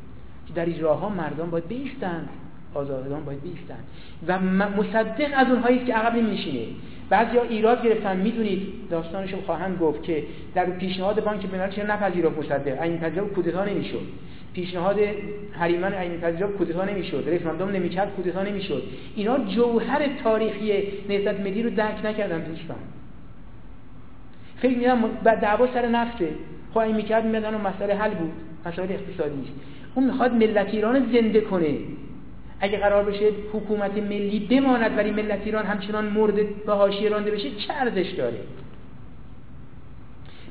که در اجراها مردان باید بیستند. آزادگان باید بیستن و مصدق از اونهایی که عقب نمیشینه بعضی ها ایراد گرفتن. می‌دونید داستانشو خواهند گفت که در پیشنهاد بانک بین‌الملل چرا نپذیرفت مصدق؟ این پذیرفت کودتا نمی‌شد. پیشنهاد هریمن این پذیرفت کودتا نمی‌شد. رفراندوم نمی‌کرد کودتا نمی‌شد. اینا جوهر تاریخی نهضت ملی رو درک نکردن دوستان. فکر می‌کنم دعوا سر نفته. خب این می‌کرد میدن و مسئله حل بود. مسائل اقتصادی است اون می‌خواد ملت ایران زنده کنه. اگه قرار بشه حکومت ملی بماند ولی ملت ایران همچنان مورد به حاشیه رانده بشه چه ارزش داره؟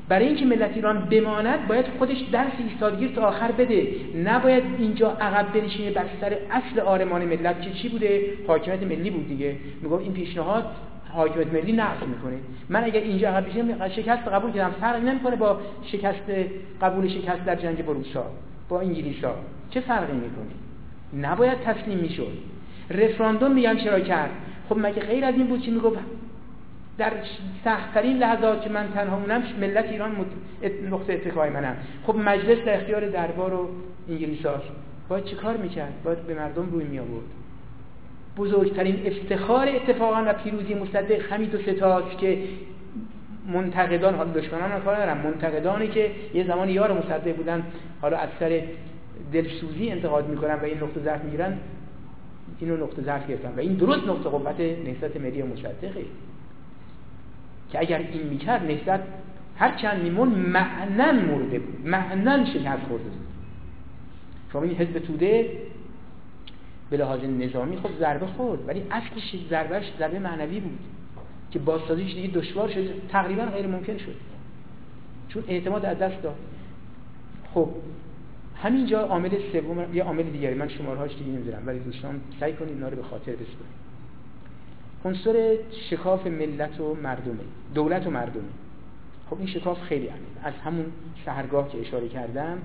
برای اینکه ملت ایران بماند باید خودش درس ایستادگیر تا آخر بده. نباید اینجا عقب بنشینه بر سر اصل آرمان ملت که چی بوده؟ حاکمیت ملی بود دیگه. میگم این پیشنهاد حاکمیت ملی نقض می‌کنه. من اگر اینجا عقب بشینم شکست قبول کردم. فرقی نمی‌کنه با شکست قبول شکست در جنگ بروسا با انگلیسا چه فرقی می‌کنه؟ نباید تسلیم می‌شد. رفراندوم میگن چرا کرد؟ خب مگه غیر از این بود چی می‌گفت؟ در سختترین لحظات که من تنها مونم ملت ایران نقطه اتکای منم. خب مجلس در اختیار دربار و انگلیس هاست باید چی کار می‌کرد؟ باید به مردم روی می آورد بزرگترین افتخار اتفاقا و پیروزی مصدق همین دو ستاست که منتقدان حالا دشمنان کار ندارم منتقدانی که یه زمان یار مصدق بودن حالا از سر دلسوزی انتقاد می‌کنن و این نقطه ضعف می‌گیرن اینو نقطه ضعف گرفتن. و این درست نقطه قوت نهضت ملی مصدقه. که اگر این می‌کرد نهضت هر چند میمون معنن مرده بود. معنن شکست خورده بود. شما این حزب توده به لحاظ نظامی خب ضربه خورد. ولی اصلش ضربهش ضربه معنوی بود که بازسازیش دیگه دشوار شد تقریبا غیر ممکن شد. چون اعتماد از دست داد. خب همینجا عامل سوم یه عامل دیگری من شمارهاش دیگه نمی‌ذارم ولی دوستان سعی کنید اینا رو به خاطر بسپرید عنصر شکاف ملت و مردمه دولت و مردمه. خب این شکاف خیلی عمیق از همون شهرگاه که اشاره کردم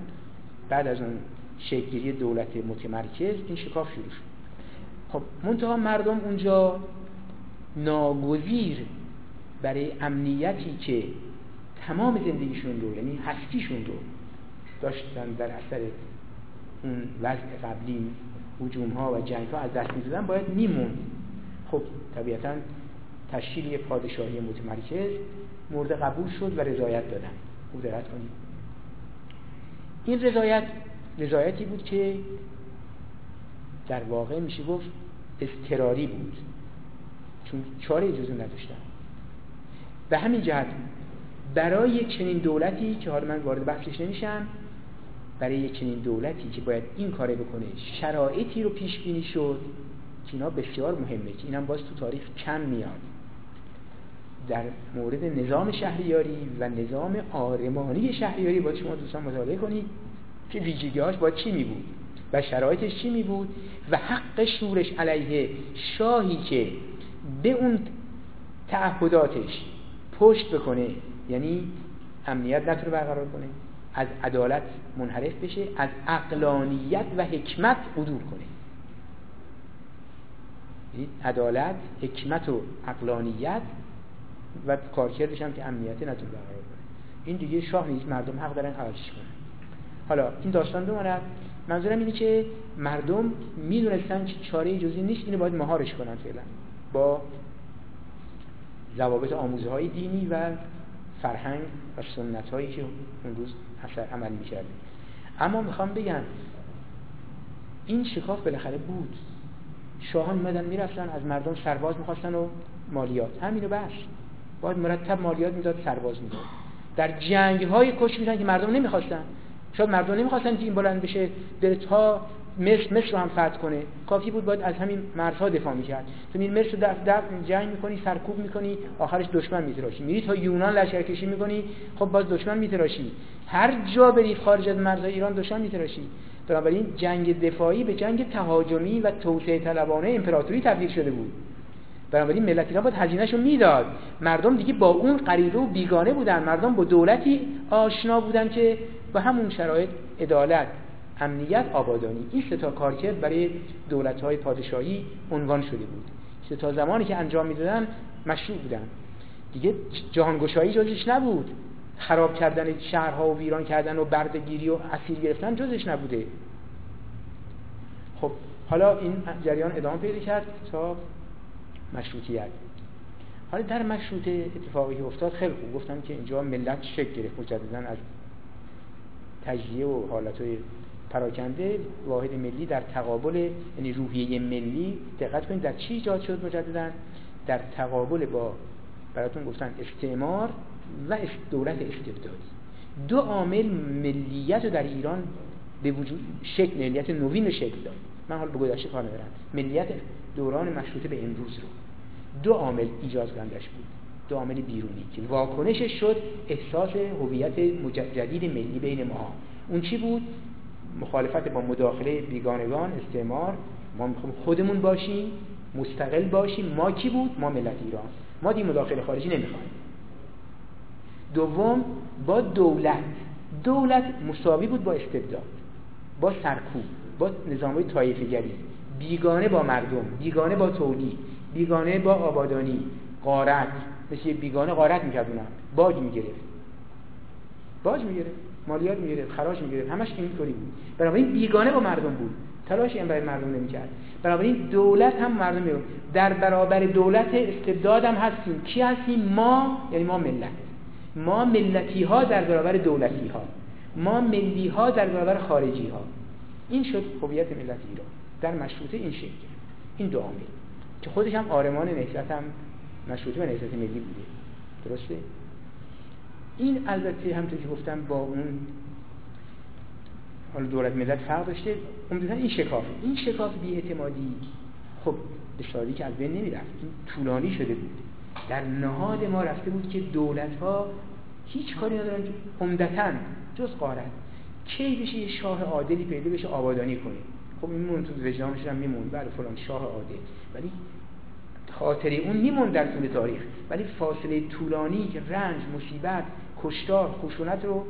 بعد از اون شکلگیری دولت متمرکز این شکاف شروع شد. خب منتها مردم اونجا ناگزیر برای امنیتی که تمام زندگیشون رو یعنی هستیشون رو داشتن در اثر اون وضع قبلی حجوم ها و جنگ ها از دست می‌دادن باید میمون خب طبیعتا تشکیل یه پادشاهی متمرکز مورد قبول شد و رضایت دادن. خوب دقت کنید. این رضایت رضایتی بود که در واقع میشه گفت استراری بود. چون چاره جزو نداشتن. به همین جهت برای یک چنین دولتی که حالا من وارد بحثش نمیشم برای یک چنین دولتی که باید این کاره بکنه شرایطی رو پیش بینی شد که اینا بسیار مهمه که اینم باز تو تاریخ کم میاد. در مورد نظام شهریاری و نظام آرمانی شهریاری با شما دوستان مطالعه کنید. که ویژگی هاش با چی می بود و شرایطش چی می بود و حق شورش علیه شاهی که به اون تعهداتش پشت بکنه یعنی امنیت نتونه برقرار کنه از عدالت منحرف بشه از اقلانیت و حکمت عدول کنه. یعنی عدالت حکمت و اقلانیت و کارکردش هم که امنیت نتونه برقرار کنه. این دیگه شاه نیست مردم حق دارن عوضش کنن. حالا این داستان بماند منظورم اینه که مردم می‌دونستن که چاره جزی نیست اینو باید مهارش کنن فعلا. با ضوابط آموزه های دینی و فرهنگ و سنت هایی که اون روز اثر عمل می‌کرده. اما می‌خوام بگم این شکاف بالاخره بود. شاهان میمدن می‌رفتن از مردم سرباز می‌خواستن و مالیات. همینو بس باید مرتب مالیات می‌داد سرباز می‌داد. در جنگ های کش میدن که مردم نمی‌خواستن. شاید مردم نمی‌خواستن این بلند بشه بره تا مصر مصر رو هم فتح کنه. کافی بود باید از همین مرزها دفاع می‌کرد. تو میری مصر رو دفع جنگ می‌کنی سرکوب می‌کنی آخرش دشمن میتراشی. میری تا یونان لشکرکشی می‌کنی خب باز دشمن میتراشی. هر جا بری خارج از مرزهای ایران دشمن میتراشی. بنابراین جنگ دفاعی به جنگ تهاجمی و توسعه طلبانه امپراتوری تبدیل شده بود. بنابراین ملت ایران باید هزینهشو می‌داد. مردم دیگه با اون غریبه و بیگانه بودن. مردم با دولتی آشنا بودن که با همون شرایط عدالت امنیت آبادانی. این سه تا کارکرد برای دولت های پادشاهی عنوان شده بود. سه تا زمانی که انجام می‌دادن مشروع بودن. دیگه جهانگشایی جزش نبود. خراب کردن شهرها و ویران کردن و بردگیری و اسیر گرفتن جزش نبوده. خب حالا این جریان ادامه پیدا کرد تا مشروطیت. حالا در مشروطه اتفاقی افتاد خیلی خوب. گفتم که اینجا ملت شکل گرفت مجددا از تجزیه و حالتهای پراکنده واحد ملی در تقابل یعنی روحیه ملی دقت کنید در چی ایجاد شد مجددا؟ در تقابل با براتون گفتن استعمار و دولت استبدادی دو عامل ملیت رو در ایران به وجود شکل ملیت نوین رو شکل داد. من حال به گذشته کار ندارم ملیت دوران مشروطه به امروز رو. دو عامل ایجاد کردش بود. دو عامل بیرونی که واکنشش شد احساس هویت جدید ملی بین ما اون چی بود؟ مخالفت با مداخله بیگانگان استعمار. ما می‌خوام خودمون باشیم مستقل باشیم. ما کی بود؟ ما ملت ایران. ما دی مداخله خارجی نمی‌خوایم. دوم با دولت. دولت مساوی بود با استبداد با سرکوب با نظام های طایفه بیگانه با مردم بیگانه با تولید بیگانه با آبادانی. قارت مثل بیگانه قارت می‌کرد اونم باج می‌گرفت. باج می‌گرفت. مالیات می‌گرفت. خراج می‌گرفت. همش اینطوری بود. بنابراین بیگانه با مردم بود. تلاشی هم برای مردم نمی‌کرد. بنابراین دولت هم مردم میگه در برابر دولت استبداد هم هستیم. کی هستیم؟ ما یعنی ما ملت. ما ملتی ها در برابر دولتی ها ما ملی ها در برابر خارجی ها این شد هویت ملت ایران در مشروطه این شکل. این دو عامل که خودش هم آرمان نهضت هم مشروطه و نهضت ملی بوده درسته؟ این البته همونطور که گفتم با اون حالا دولت ملت فرق داشته عمدتا این شکاف این شکاف اعتمادی خب سادی که از بین نمی‌رفت این طولانی شده بود. در نهاد ما رفته بود که دولت ها هیچ کاری ندارن عمدتا جز قارت. کی بشه یه شاه عادلی پیدا بشه آبادانی کنه. خب این مون تو وجدانش هم میمون بله فلان شاه عادل. ولی خاطری اون میمون در طول تاریخ. ولی فاصله طولانی رنج مصیبت کشتار خشونت رو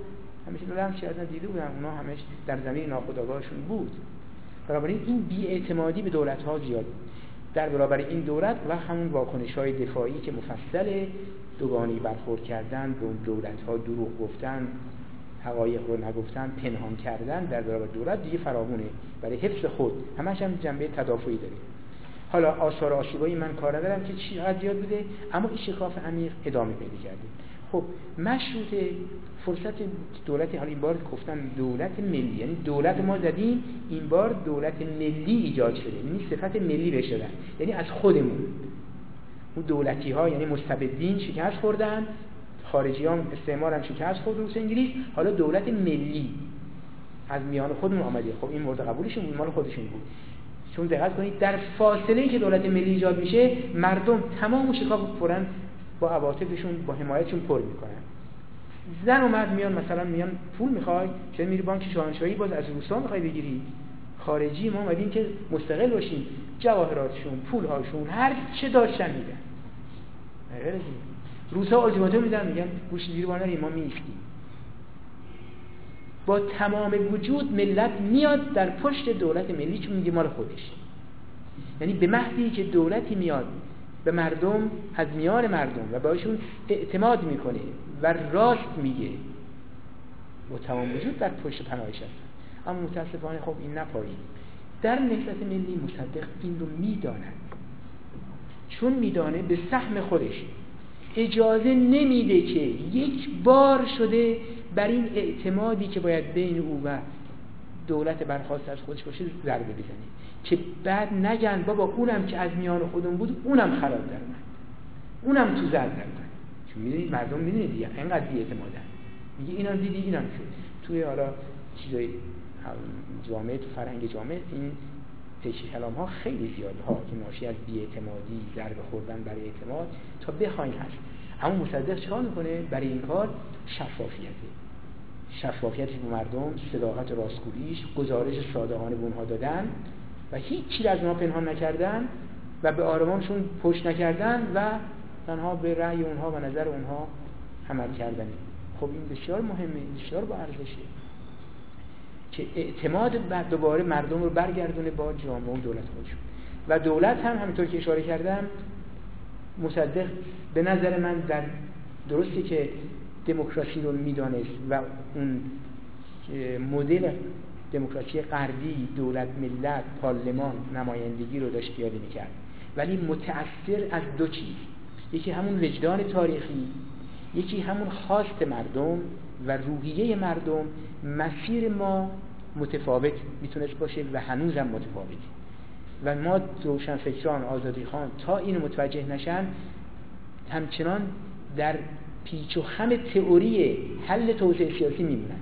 همیشه لمس کردن. دیده بودن اونا همش در زمین ناخودآگاهشون بود. بنابراین این بیاعتمادی به دولت ها زیاد در برابر این دولت و همون واکنش های دفاعی که مفصل دوگانی برخورد کردن به دولت ها دروغ گفتن حقایق رو نگفتن پنهان کردن در برابر دولت دیگه فراوونه. برای حفظ خود همش هم جنبه تدافعی داره حالا آثار آشوبایی من کار ندارم که چقدر زیاد بوده اما این شکاف عمیق ادامه پیدا کرده. خب مشروطه فرصت دولت حالا این بار گفتن دولت ملی یعنی دولت ما زدیم این بار دولت ملی ایجاد شده یعنی صفت ملی بهش یعنی از خودمون. اون دولتی ها یعنی مستبدین شکست خوردن خارجیان استعمار هم شکست خورد روس انگلیس. حالا دولت ملی از میان خودمون آمده. خب این مورد قبولشون مال خودشون بود. چون دقت کنید در فاصله ای که دولت ملی ایجاد میشه مردم تمام شکاف با عواطفشون با حمایتشون پر می‌کنن. زن و مرد میان مثلا میان پول می‌خوای چه میری بانک شاهنشاهی باز از روستا می‌خوای بگیری. خارجی ما اومدیم که مستقل باشیم. جواهراتشون پولهاشون هر چه داشتن میدن. روسا التیماتوم میدن میگن گوش زیر بانر ما میستیم با تمام وجود ملت میاد در پشت دولت ملی چون میگه مال خودش. یعنی به محضی که دولتی میاد به مردم از میان مردم و باشون اعتماد می‌کنه و راست میگه. با تمام وجود در پشت پناهش هست اما متاسفانه خب این نپایی در نهضت ملی مصدق این رو می‌داند. چون میدانه به سهم خودش. اجازه نمیده که یک بار شده بر این اعتمادی که باید بین او و دولت برخواست از خودش باشه ضربه بزنه که بعد نگن بابا اونم که از میان خودم بود اونم خراب در اونم تو زد در چون می‌دونید مردم می‌دونید دیگه اینقدر بی اعتمادن میگه اینم دیدی اینم شد. توی حالا چیزای جامعه تو فرهنگ جامعه این تشریح کلام ها خیلی زیاده ها که ناشی از بیاعتمادی ضربه خوردن برای اعتماد تا بخواین هست. اما مصدق چیکار می‌کنه؟ برای این کار شفافیته. شفافیت به مردم صداقت راستگوییش گزارش صادقانه به اونها دادن و هیچی از اونها پنهان نکردن و به آرامانشون پشت نکردن و تنها به رأی اونها و نظر اونها عمل کردن. خب این بسیار مهمه بسیار با ارزشه که اعتماد بر دوباره مردم رو برگردونه با جامعه و دولت خودشون. و دولت هم همینطور که اشاره کردم مصدق به نظر من در درستی که دموکراسی رو می‌دانست و اون مدل دموکراسی غربی دولت ملت پارلمان نمایندگی رو داشت پیاده می‌کرد. ولی متأثر از دو چیز. یکی همون وجدان تاریخی یکی همون خواست مردم و روحیه مردم. مسیر ما متفاوت می‌تونست باشه و هنوزم متفاوته و ما فکران آزادی خان تا اینو متوجه نشن همچنان در پیچ و خم تئوری حل توسعه سیاسی میمونن.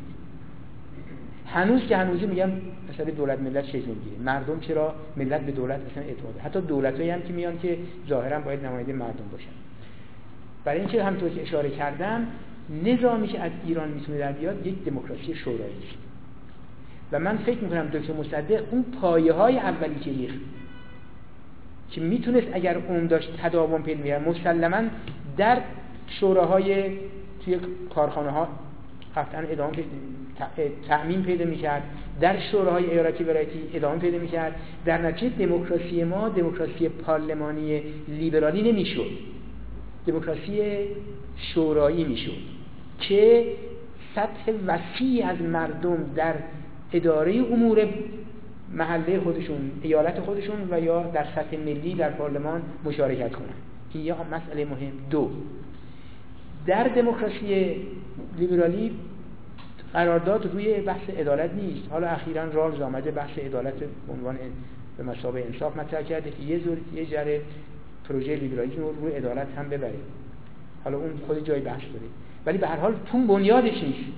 هنوز که هنوزی میگم مثلا دولت ملت چیز می‌گیره. مردم چرا ملت به دولت اصلا اعتماد حتی دولتایی هم که میان که ظاهرا باید نماینده مردم باشن. برای اینکه همونطور که اشاره کردم نظامی که از ایران می‌تونه در بیاد یک دموکراسی شورایی و من فکر می‌کنم دکتر مصدق اون پایه های اولی که ریخت که می‌تونست اگر اون داشت تداوم پیدا می‌کرد مسلما در شوراهای توی کارخانه ها قطعا ادامه تأمین پیدا می‌کرد. در شوراهای ایالتی ولایتی ادامه پیدا می‌کرد. در نتیجه دموکراسی ما دموکراسی پارلمانی لیبرالی نمی‌شد. دموکراسی شورایی می‌شد که سطح وسیعی از مردم در اداره امور محله خودشون ایالت خودشون و یا در سطح ملی در پارلمان مشارکت کنند. این یه مسئله مهم. دو در دموکراسی لیبرالی قرارداد روی بحث عدالت نیست. حالا اخیرا رالز آمده بحث عدالت عنوان به مسابقه انصاف مطرح کرده که یه زور یه جره پروژه لیبرالیسم رو روی عدالت هم ببره. حالا اون خود جای بحث داره. ولی به هر حال پون بنیادش نیست.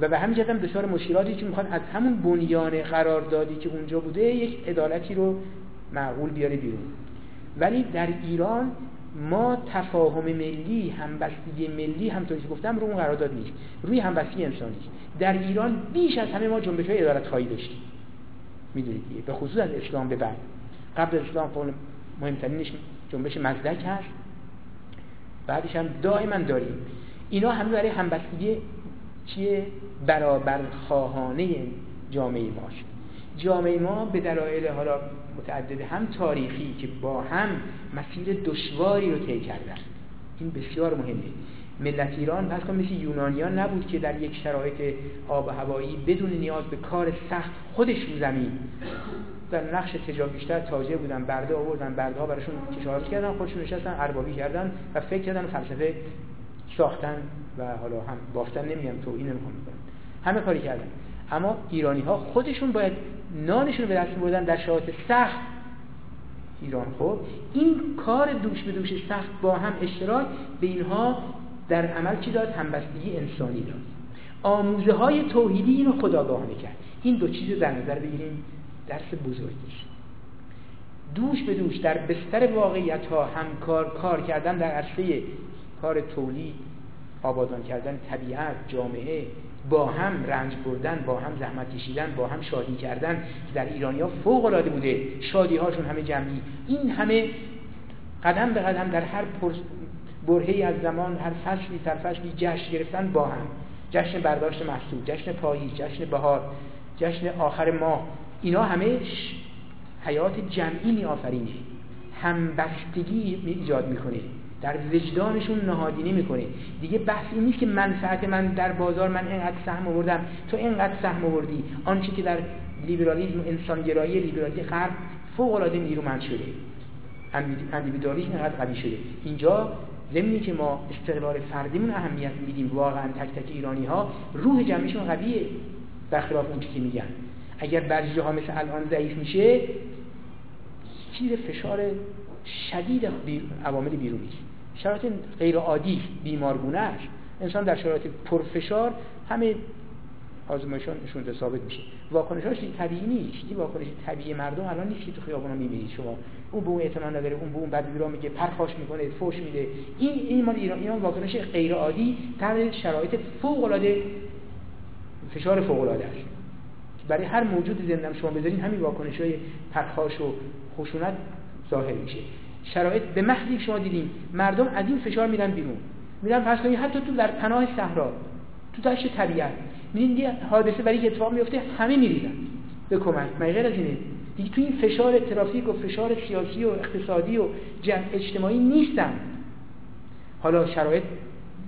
و به همین جهت دچار مشکلاتی که می‌خواد از همون بنیان قراردادی که اونجا بوده یک عدالتی رو معقول بیاره بیرون. ولی در ایران ما تفاهم ملی همبستگی ملی همطوری که گفتم رو اون قرارداد نیست. روی همبستگی انسانی در ایران بیش از همه ما جنبش های ادالت خواهی داشتیم. می‌دونید دیگه. به خصوص از اسلام به بعد. قبل از اسلام قول مهمترینش جنبش مزدک هست. بعدش هم دائما داریم. اینا همه برای همبستگی چیه؟ برابر خواهانه جامعه ماست. جامعه ما به دلایل حالا متعدد هم تاریخی که با هم مسیر دشواری رو طی کردن. این بسیار مهمه. ملت ایران پس کن مثل یونانیان نبود که در یک شرایط آب و هوایی بدون نیاز به کار سخت خودش رو زمین. در نقش تجار بیشتر تاجر بودن برده آوردن برده ها براشون کشاورزی کردن خودشون نشستن اربابی کردن و فکر کردن فلسفه ساختن و حالا هم بافتن. نمیگم تو این نمی‌خوام همه کاری کردن. اما ایرانی ها خودشون باید نانشون به دست بردن در شرایط سخت. ایران خب این کار دوش به دوش سخت با هم اشتراک به اینها در عمل چی داد؟ همبستگی انسانی داد. آموزه های توحیدی اینو خداگاهانه کرد این دو چیز رو در نظر بگیریم. درس بزرگیش دوش به دوش در بستر واقعیت ها همکار کار کردن در عرصه کار تولید آبادان کردن طبیعت جامعه با هم رنج بردن با هم زحمت کشیدن با هم شادی کردن که در ایرانیا فوق العاده بوده. شادی هاشون همه جمعی. این همه قدم به قدم در هر برهی از زمان هر فصلی فصلی جشن گرفتن با هم. جشن برداشت محصول جشن پاییز جشن بهار جشن آخر ماه. اینا همه حیات جمعی می آفرینه همبستگی می ایجاد می‌کنه. در وجدانشون نهادینه می‌کنه. دیگه بحثی نیست که منفعت من در بازار من اینقدر سهم آوردم. تو اینقدر سهم آوردی. آنچه که در لیبرالیسم و انسانگرایی لیبرالی غرب فوق العاده نیرومند شده. اندیویدوالیسم اینقدر قوی شده. اینجا ضمنی که ما استقلال فردیمون اهمیت میدیم واقعا تک تک ایرانی ها روح جمعیشون قویه. برخلاف اون که میگن. اگر بعضی ها مثل الان ضعیف میشه چیز فشار شدید عوامل بیرونی شرایط غیر عادی بیمارگونه است انسان در شرایط پرفشار همه آزمایشانشون ثابت میشه. واکنشاش طبیعی نیست. این واکنش طبیعی مردم الان نیست که تو خیابونا می‌بینید. شما اون به اون اعتماد نداره اون به اون بعد بیرا میگه پرخاش می‌کنه فوش میده. این این مال ایران ایران واکنش غیر عادی تحت شرایط فوق العاده فشار فوق العاده است. برای هر موجود زنده شما بذارین همین واکنش های پرخاش و خشونت ظاهر میشه. شرایط به محضی شما دیدین مردم از این فشار میرن بیرون. میرن فرض کنید حتی تو در پناه صحرا تو دشت طبیعت. میدین یه حادثه برای اتفاق میفته همه میریزن به کمک. مگه غیر از اینه؟ دیگه تو این فشار ترافیک و فشار سیاسی و اقتصادی و جمع اجتماعی نیستن. حالا شرایط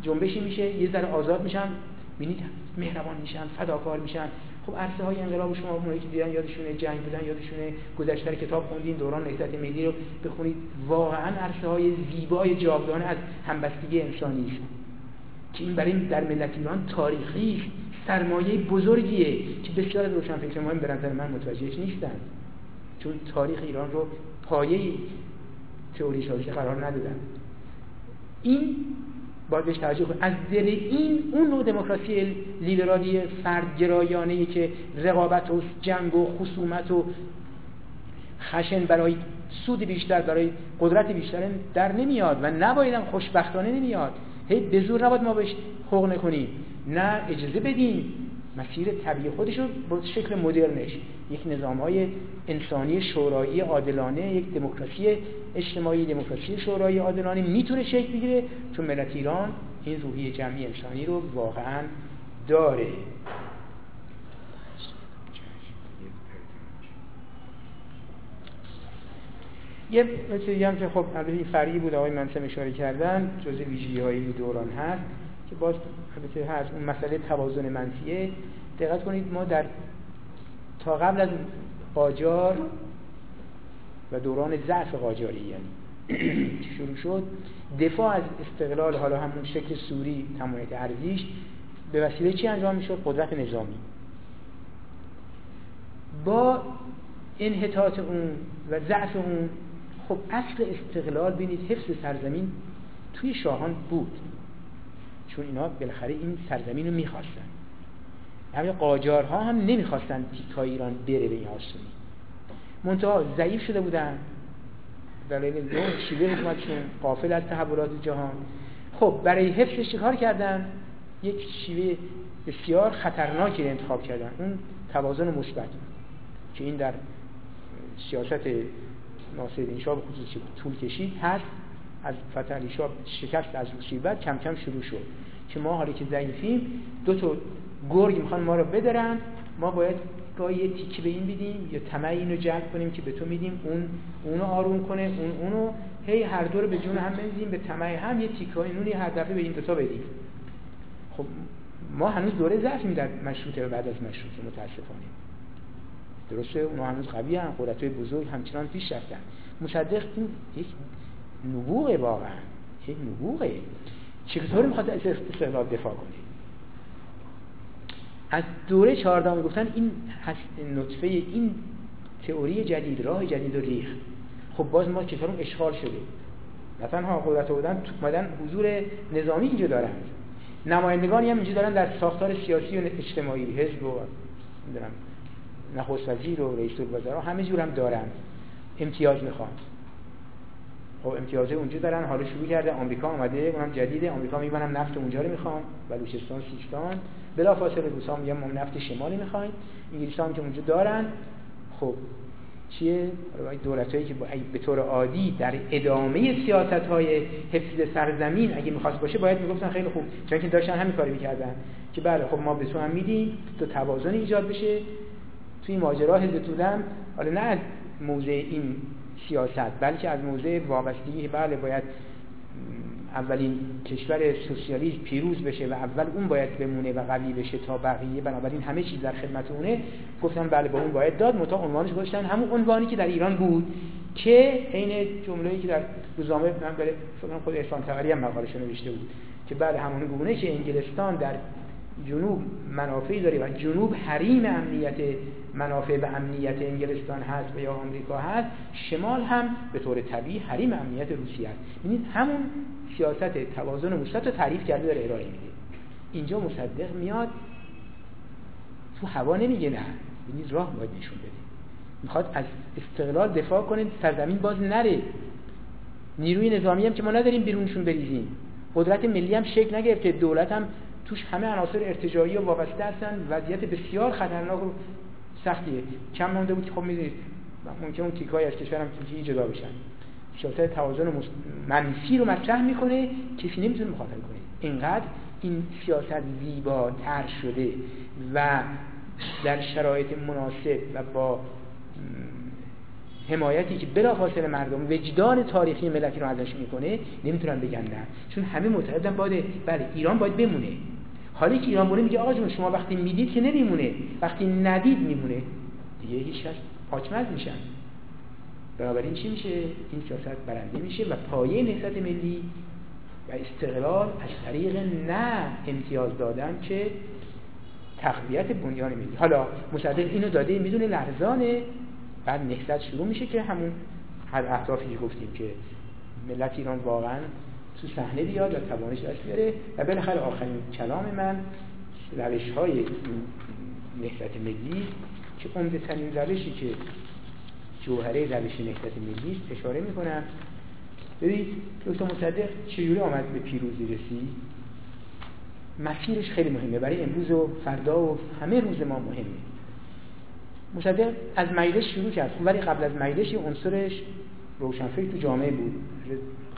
جنبشی میشه یه ذره آزاد میشن ببینید مهربان میشن فداکار میشن. خب عرصه های انقلاب شما اونایی که دیدن یادشونه جنگ بودن یادشونه گذشته کتاب خوندین دوران نهضت ملی رو بخونید واقعا عرصه های زیبای جاودانه از همبستگی انسانی است که این برای در ملت ایران تاریخی سرمایه بزرگیه که بسیار از روشنفکر مهم به نظر من متوجهش نیستن. چون تاریخ ایران رو پایه تئوری سازی قرار ندادن. این باید بهش توجه کنید از دل این اون نوع دموکراسی لیبرالی فردگرایانه که رقابت و جنگ و خصومت و خشن برای سود بیشتر برای قدرت بیشتر در نمیاد و نبایدم خوشبختانه نمیاد. هی به زور نباید ما بهش حق نکنیم نه اجازه بدیم. مسیر طبیعی خودش رو با شکل مدرنش. یک نظام های انسانی شورایی عادلانه یک دموکراسی اجتماعی دموکراسی شورایی عادلانه می‌تونه شکل بگیره. چون ملت ایران این روحی جمعی انسانی رو واقعا داره. یه مثل هم که خب البته این فرعی بود آقای منصم اشاره کردن جزء ویژگی های دوران هست. که باز البته هست اون مسئله توازن منفیه دقت کنید ما در تا قبل از قاجار و دوران ضعف قاجاری یعنی شروع شد؟ دفاع از استقلال حالا همون شکل سوری تمامیت ارزیش به وسیله چی انجام می‌شد؟ قدرت نظامی. با انحطاط اون و ضعف اون خب اصل استقلال بینید حفظ سرزمین توی شاهان بود. چون اینا بالاخره این سرزمین رو می‌خواستن. همه قاجارها هم نمی‌خواستن تیکای ایران بره به این آسونی. منتها ضعیف شده بودن. دلیل نوع شیوه حکومتشون قافل از تحولات جهان. خب برای حفظش چیکار کردن؟ یک شیوه بسیار خطرناکی رو انتخاب کردن. اون توازن مثبت که این در سیاست ناصرالدین شاه خصوصی طول کشید هست. از فتح شکست از بعد کم کم شروع شد. که ما حالی که ضعیفیم دو تا گرگ می‌خوان ما رو بدرن ما باید گاهی یه تیکه به این بدیم یا طمع اینو جلب کنیم که به تو میدیم اون اونو آروم کنه اون اونو هی هر دو رو به جون هم بنزیم به طمع هم یه تیکه های نونی هر دفعه به این دوتا بدیم. خب ما هنوز دوره ضعفیم در مشروطه و بعد از مشروطه متاسفانه. درسته؟ اونا هنوز قوی هم قدرت های بزرگ همچنان پیش رفتن. مصدق این یک نبوغه واقعا یک نبوغه. چطور می‌خواد از استقلال دفاع کنه؟ از دوره چهاردهم گفتن این نطفه این تئوری جدید راه جدید و ریخ خب باز ما چطور اشغال شده نه تنها قدرت بودن اومدن حضور نظامی اینجا دارند نمایندگانی هم اینجا دارن در ساختار سیاسی و اجتماعی حزب و نخست وزیر و رئیس الوزراء همه جور هم دارن. امتیاز می‌خوان. خب امتیاز اونجا دارن. حالا شروع کرده آمریکا آمده اونم جدیده. آمریکا میگه نفت اونجا رو می‌خوام. بلوچستان سیستان. بلا فاصله روسا میگن ما نفت شمالی می‌خوایم. انگلیس هم که اونجا دارن. خب چیه؟ دولت هایی که به طور عادی در ادامه سیاست های حفظ سرزمین اگه می‌خواست باشه باید می‌گفتن خیلی خوب. چون که داشتن همین کاری می‌کردن. که بله خب ما به تو هم میدیم. تو توازن ایجاد بشه. توی ماجرا حزب حالا نه از این سیاست بلکه از موضع وابستگی بله باید اولین کشور سوسیالیست پیروز بشه و اول اون باید بمونه و قوی بشه تا بقیه بنابراین همه چیز در خدمت اونه. گفتن بله با اون باید داد متا عنوانش گذاشتن. همون عنوانی که در ایران بود که عین جمله‌ای که در روزنامه من برای خود احسان تقری هم مقالش نوشته بود که بله همون گونه که انگلستان در جنوب منافعی داره و جنوب حریم امنیت منافع به امنیت انگلستان هست و یا آمریکا هست شمال هم به طور طبیعی حریم امنیت روسیه است. ببینید همون سیاست توازن مثبت رو تعریف کرده داره ارائه میده. اینجا مصدق میاد تو هوا نمیگه نه. ببینید راه باید نشون بده. می‌خواد از استقلال دفاع کنه سرزمین باز نره. نیروی نظامی هم که ما نداریم بیرونشون بریزیم. قدرت ملی هم شکل نگرفته دولت هم توش همه عناصر ارتجاعی و وابسته هستن. وضعیت بسیار خطرناک و سختیه. کم مونده بود که خب می‌دونید ممکن اون تیکای از کشورم تیکی جدا بشن. سیاست توازن منفی رو مطرح می‌کنه کسی نمی‌تونه مخاطره کنه. اینقدر این سیاست زیباتر شده و در شرایط مناسب و با حمایتی که بلافاصله مردم وجدان تاریخی ملتی رو ازش می‌کنه نمی‌تونن بگن نه چون همه معتقدن باید بله ایران باید بمونه. حالی که ایران بونه میگه آقا جون شما وقتی می‌دید که نمیمونه. وقتی ندید میمونه. دیگه هیچ کس پاکمرد میشن. بنابراین چی میشه؟ این سیاست برنده میشه و پایه نهضت ملی و استقلال از طریق نه امتیاز دادن که تقویت بنیان ملی. حالا مصدق اینو داده می‌دونه لرزانه. بعد نهضت شروع میشه که همون هر اهدافی که گفتیم که ملت ایران واقعا تو صحنه بیاد و توانش دست بیاره و بالاخره آخرین کلام من روش های نهضت ملی که عمده ترین روشی که جوهره روش نهضت ملی اشاره می‌کنم. ببینید دکتر مصدق چجوری آمد به پیروزی رسید؟ مسیرش خیلی مهمه. برای امروز و فردا و همه روز ما مهمه. مصدق از مجلس شروع کرد. ولی قبل از مجلس عنصرش روشنفکر تو جامعه بود.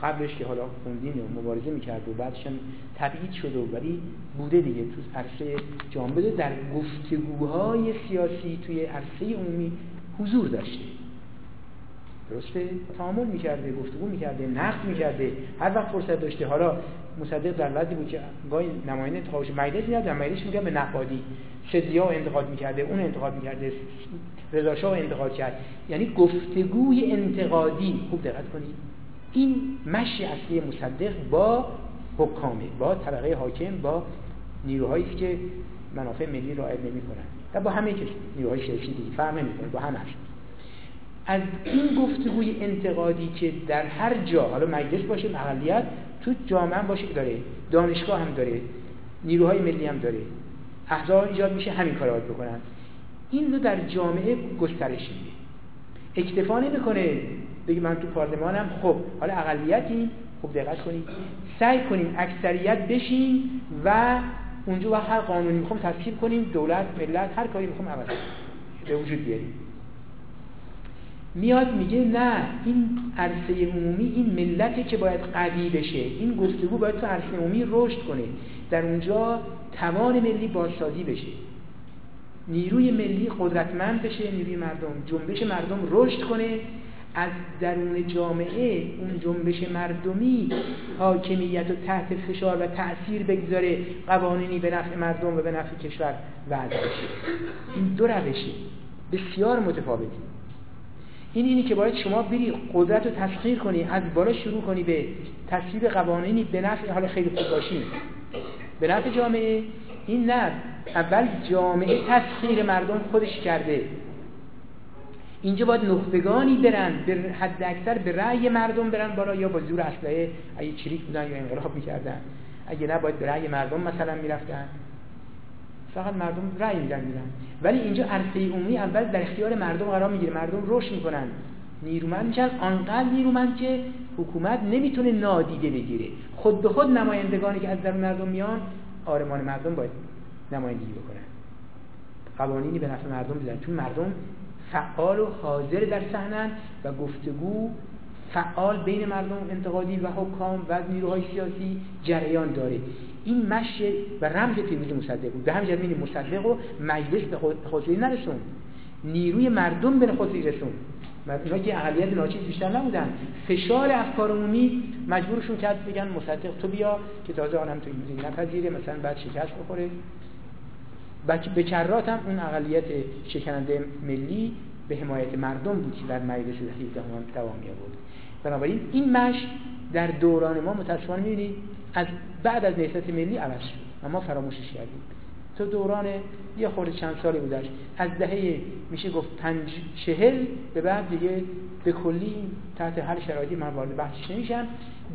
قبلش که حالا خوندین و مبارزه می‌کرد و بعدش هم تبعید شده ولی بوده دیگه تو عرصه جامعه. در گفتگوهای سیاسی توی عرصه عمومی حضور داشته. درسته؟ تعامل می‌کرده گفتگو می‌کرده نقد می‌کرده هر وقت فرصت داشته. حالا مصدق در وضعی بود که گاهی نماینده انتخابش مجلس میاد در مجلس میگه به نقادی. سدیا انتقاد می‌کرده اون انتقاد می‌کرده رضا انتقاد کرد. یعنی گفتگوی انتقادی. خوب دقت کنید. این مشی اصلی مصدق با حکامه با طبقه حاکم با نیروهایی که منافع ملی رعایت نمی‌کنن و با همه کسی نیروهای سیاسی دیگه فرق نمی‌کنه با همه از این گفتگوی انتقادی که در هر جا حالا مجلس باشه اقلیت تو جامعه باشه داره. دانشگاه هم داره. نیروهای ملی هم داره. احزاب ایجاد میشه همین کارا باید بکنن. این رو در جامعه گسترش میده. اکتفا نمی‌کنه بگی من تو پارلمانم. خب حالا اقلیتی؟ خوب دقت کنید. سعی کنیم اکثریت بشیم و اونجا و هر قانونی می‌خوام تصویب کنیم دولت ملت هر کاری می‌خوام عوض به وجود بیاریم. میاد میگه نه این عرصه عمومی این ملتی که باید قوی بشه این گفتگو باید تو عرصه عمومی رشد کنه. در اونجا توان ملی بازسازی بشه. نیروی ملی قدرتمند بشه نیروی مردم جنبش مردم رشد کنه. از درون جامعه اون جنبش مردمی حاکمیت و تحت فشار و تأثیر بگذاره قوانینی به نفع مردم و به نفع کشور وضع بشه. این دو روشه بسیار متفاوتی. این اینی که باید شما بری قدرت رو تسخیر کنی از بالا شروع کنی به تصویب قوانینی به نفع حال خیلی خوب باشی به نفع جامعه این نه اول جامعه تسخیر مردم خودش کرده. اینجا باید نخبگانی برن به حد اکثر به رأی مردم برن بالا یا با زور اسلحه اگه چریک بودن یا انقلاب می‌کردن. اگه نه باید به رأی مردم مثلا می‌رفتن. فقط مردم رأی میدن میدن ولی اینجا عرصه عمومی اول در اختیار مردم قرار می‌گیره. مردم رشد می‌کنن. نیرومند میشن. آنقدر نیرومند که حکومت نمی‌تونه نادیده بگیره. خود به خود نمایندگانی که از درون مردم میان آرمان مردم باید نمایندگی بکنن. قوانینی به نفع مردم بزنن چون مردم فعال و حاضر در صحنن و گفتگو فعال بین مردم انتقادی و حکام و نیروهای سیاسی جریان داره. این مشه و رمز پیروزی مصدق بود. به همین جهت مصدق و مجلس به خودروی نرسون نیروی مردم به خودروی رسون اینا که اقلیت ناچیز بیشتر نبودن. فشار افکار عمومی مجبورشون کرد بگن مصدق تو بیا که تازه آنم تو نپذیره مثلا بعد شکست بخوره. به کرات هم اون اقلیت شکننده ملی به حمایت مردم بود که در مجلس 17 دوام بود بنابراین این مش در دوران ما متاسفانه می‌بینید از بعد از نهضت ملی عوض شد و ما فراموشش کردیم. تو دوران یه خورده چند سالی بودش. از دهه میشه گفت پنج چهل به بعد دیگه به کلی تحت هر شرایطی من وارد بحثش نمیشم.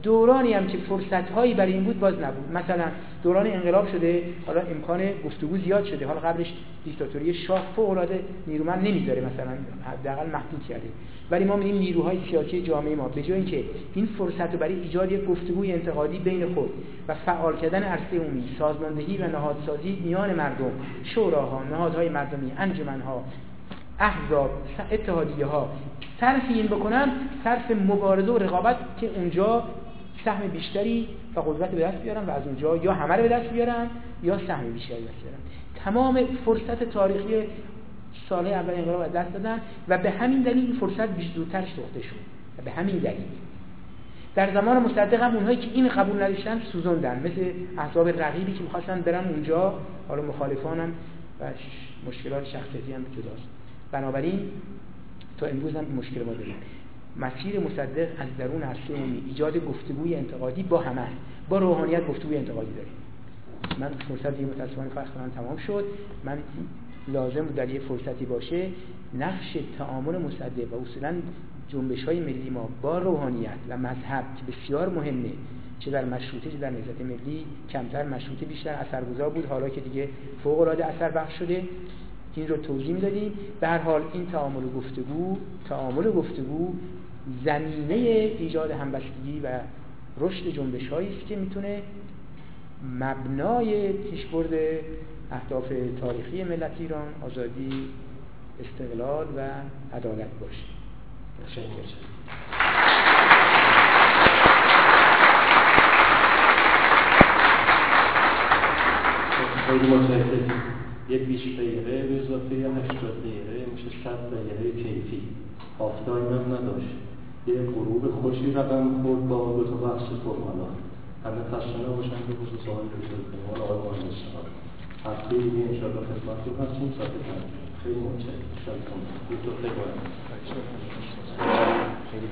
دورانی هم که فرصت هایی برای این بود باز نبود. مثلا دوران انقلاب شده حالا امکان گفتگو زیاد شده. حالا قبلش دیکتاتوری شاه فوق العاده نیرومند نمی‌ذاره مثلا حداقل محدود کرده. ولی ما می‌بینیم نیروهای سیاسی جامعه ما به جای اینکه این فرصت رو برای ایجاد یک گفتگوی انتقادی بین خود و فعال کردن عرصه عمومی سازماندهی و نهادسازی میان مردم شوراها نهادهای مردمی انجمنها احزاب اتحادیه ها صرف این بکنن صرف مبارزه و رقابت که اونجا سهم بیشتری و قدرت به دست بیارن و از اونجا یا همه رو به دست بیارن یا سهم بیشتری دست بیارن. تمام فرصت تاریخی ساله اول انقلاب از دست دادن و به همین دلیل این فرصت زودتر سوخته شد. و به همین دلیل. در زمان مصدق هم اونهایی که این قبول نداشتن سوزوندن. مثل احزاب رقیبی که می‌خواستن برن اونجا. حالا مخالفانم و مشکلات شخصیتی هم جداست. بنابراین تا امروز هم مشکل ما داریم. مسیر مصدق از درون عرصه عمومی ایجاد گفتگوی انتقادی با همه با روحانیت گفتگوی انتقادی داریم. من فرصت دیگه متاسفانه وقت من تمام شد. من لازم در یه فرصتی باشه نقش تعامل مصدق و اصولا جنبش های ملی ما با روحانیت و مذهب که بسیار مهمه چه در مشروطه چه در نهضت ملی کمتر مشروطه بیشتر اثرگذار بود. حالا که دیگه فوق العاده اثر بخش شده. این رو توضیح می‌دادیم به هر حال این تعامل گفتگو تعامل گفتگو زمینه ایجاد همبستگی و رشد جنبش است که می‌تونه مبنای پیشبرد اهداف تاریخی ملت ایران آزادی استقلال و عدالت باشه. خیلی متشکرم. یه 20 دقیقه به اضافه 80 دقیقه میشه 100 دقیقه کیفی. آفتایی هم نداشت. یه غروب خوشی رقم خورد با دو تا بحث فرمالات همه خسته نباشن که خصوص سوال دکتر کنیم آقای مهندس هفته دیگه انشاءالله خدمتتون هستیم. ساعت پنج خیلی متشکرم دکتر خیلی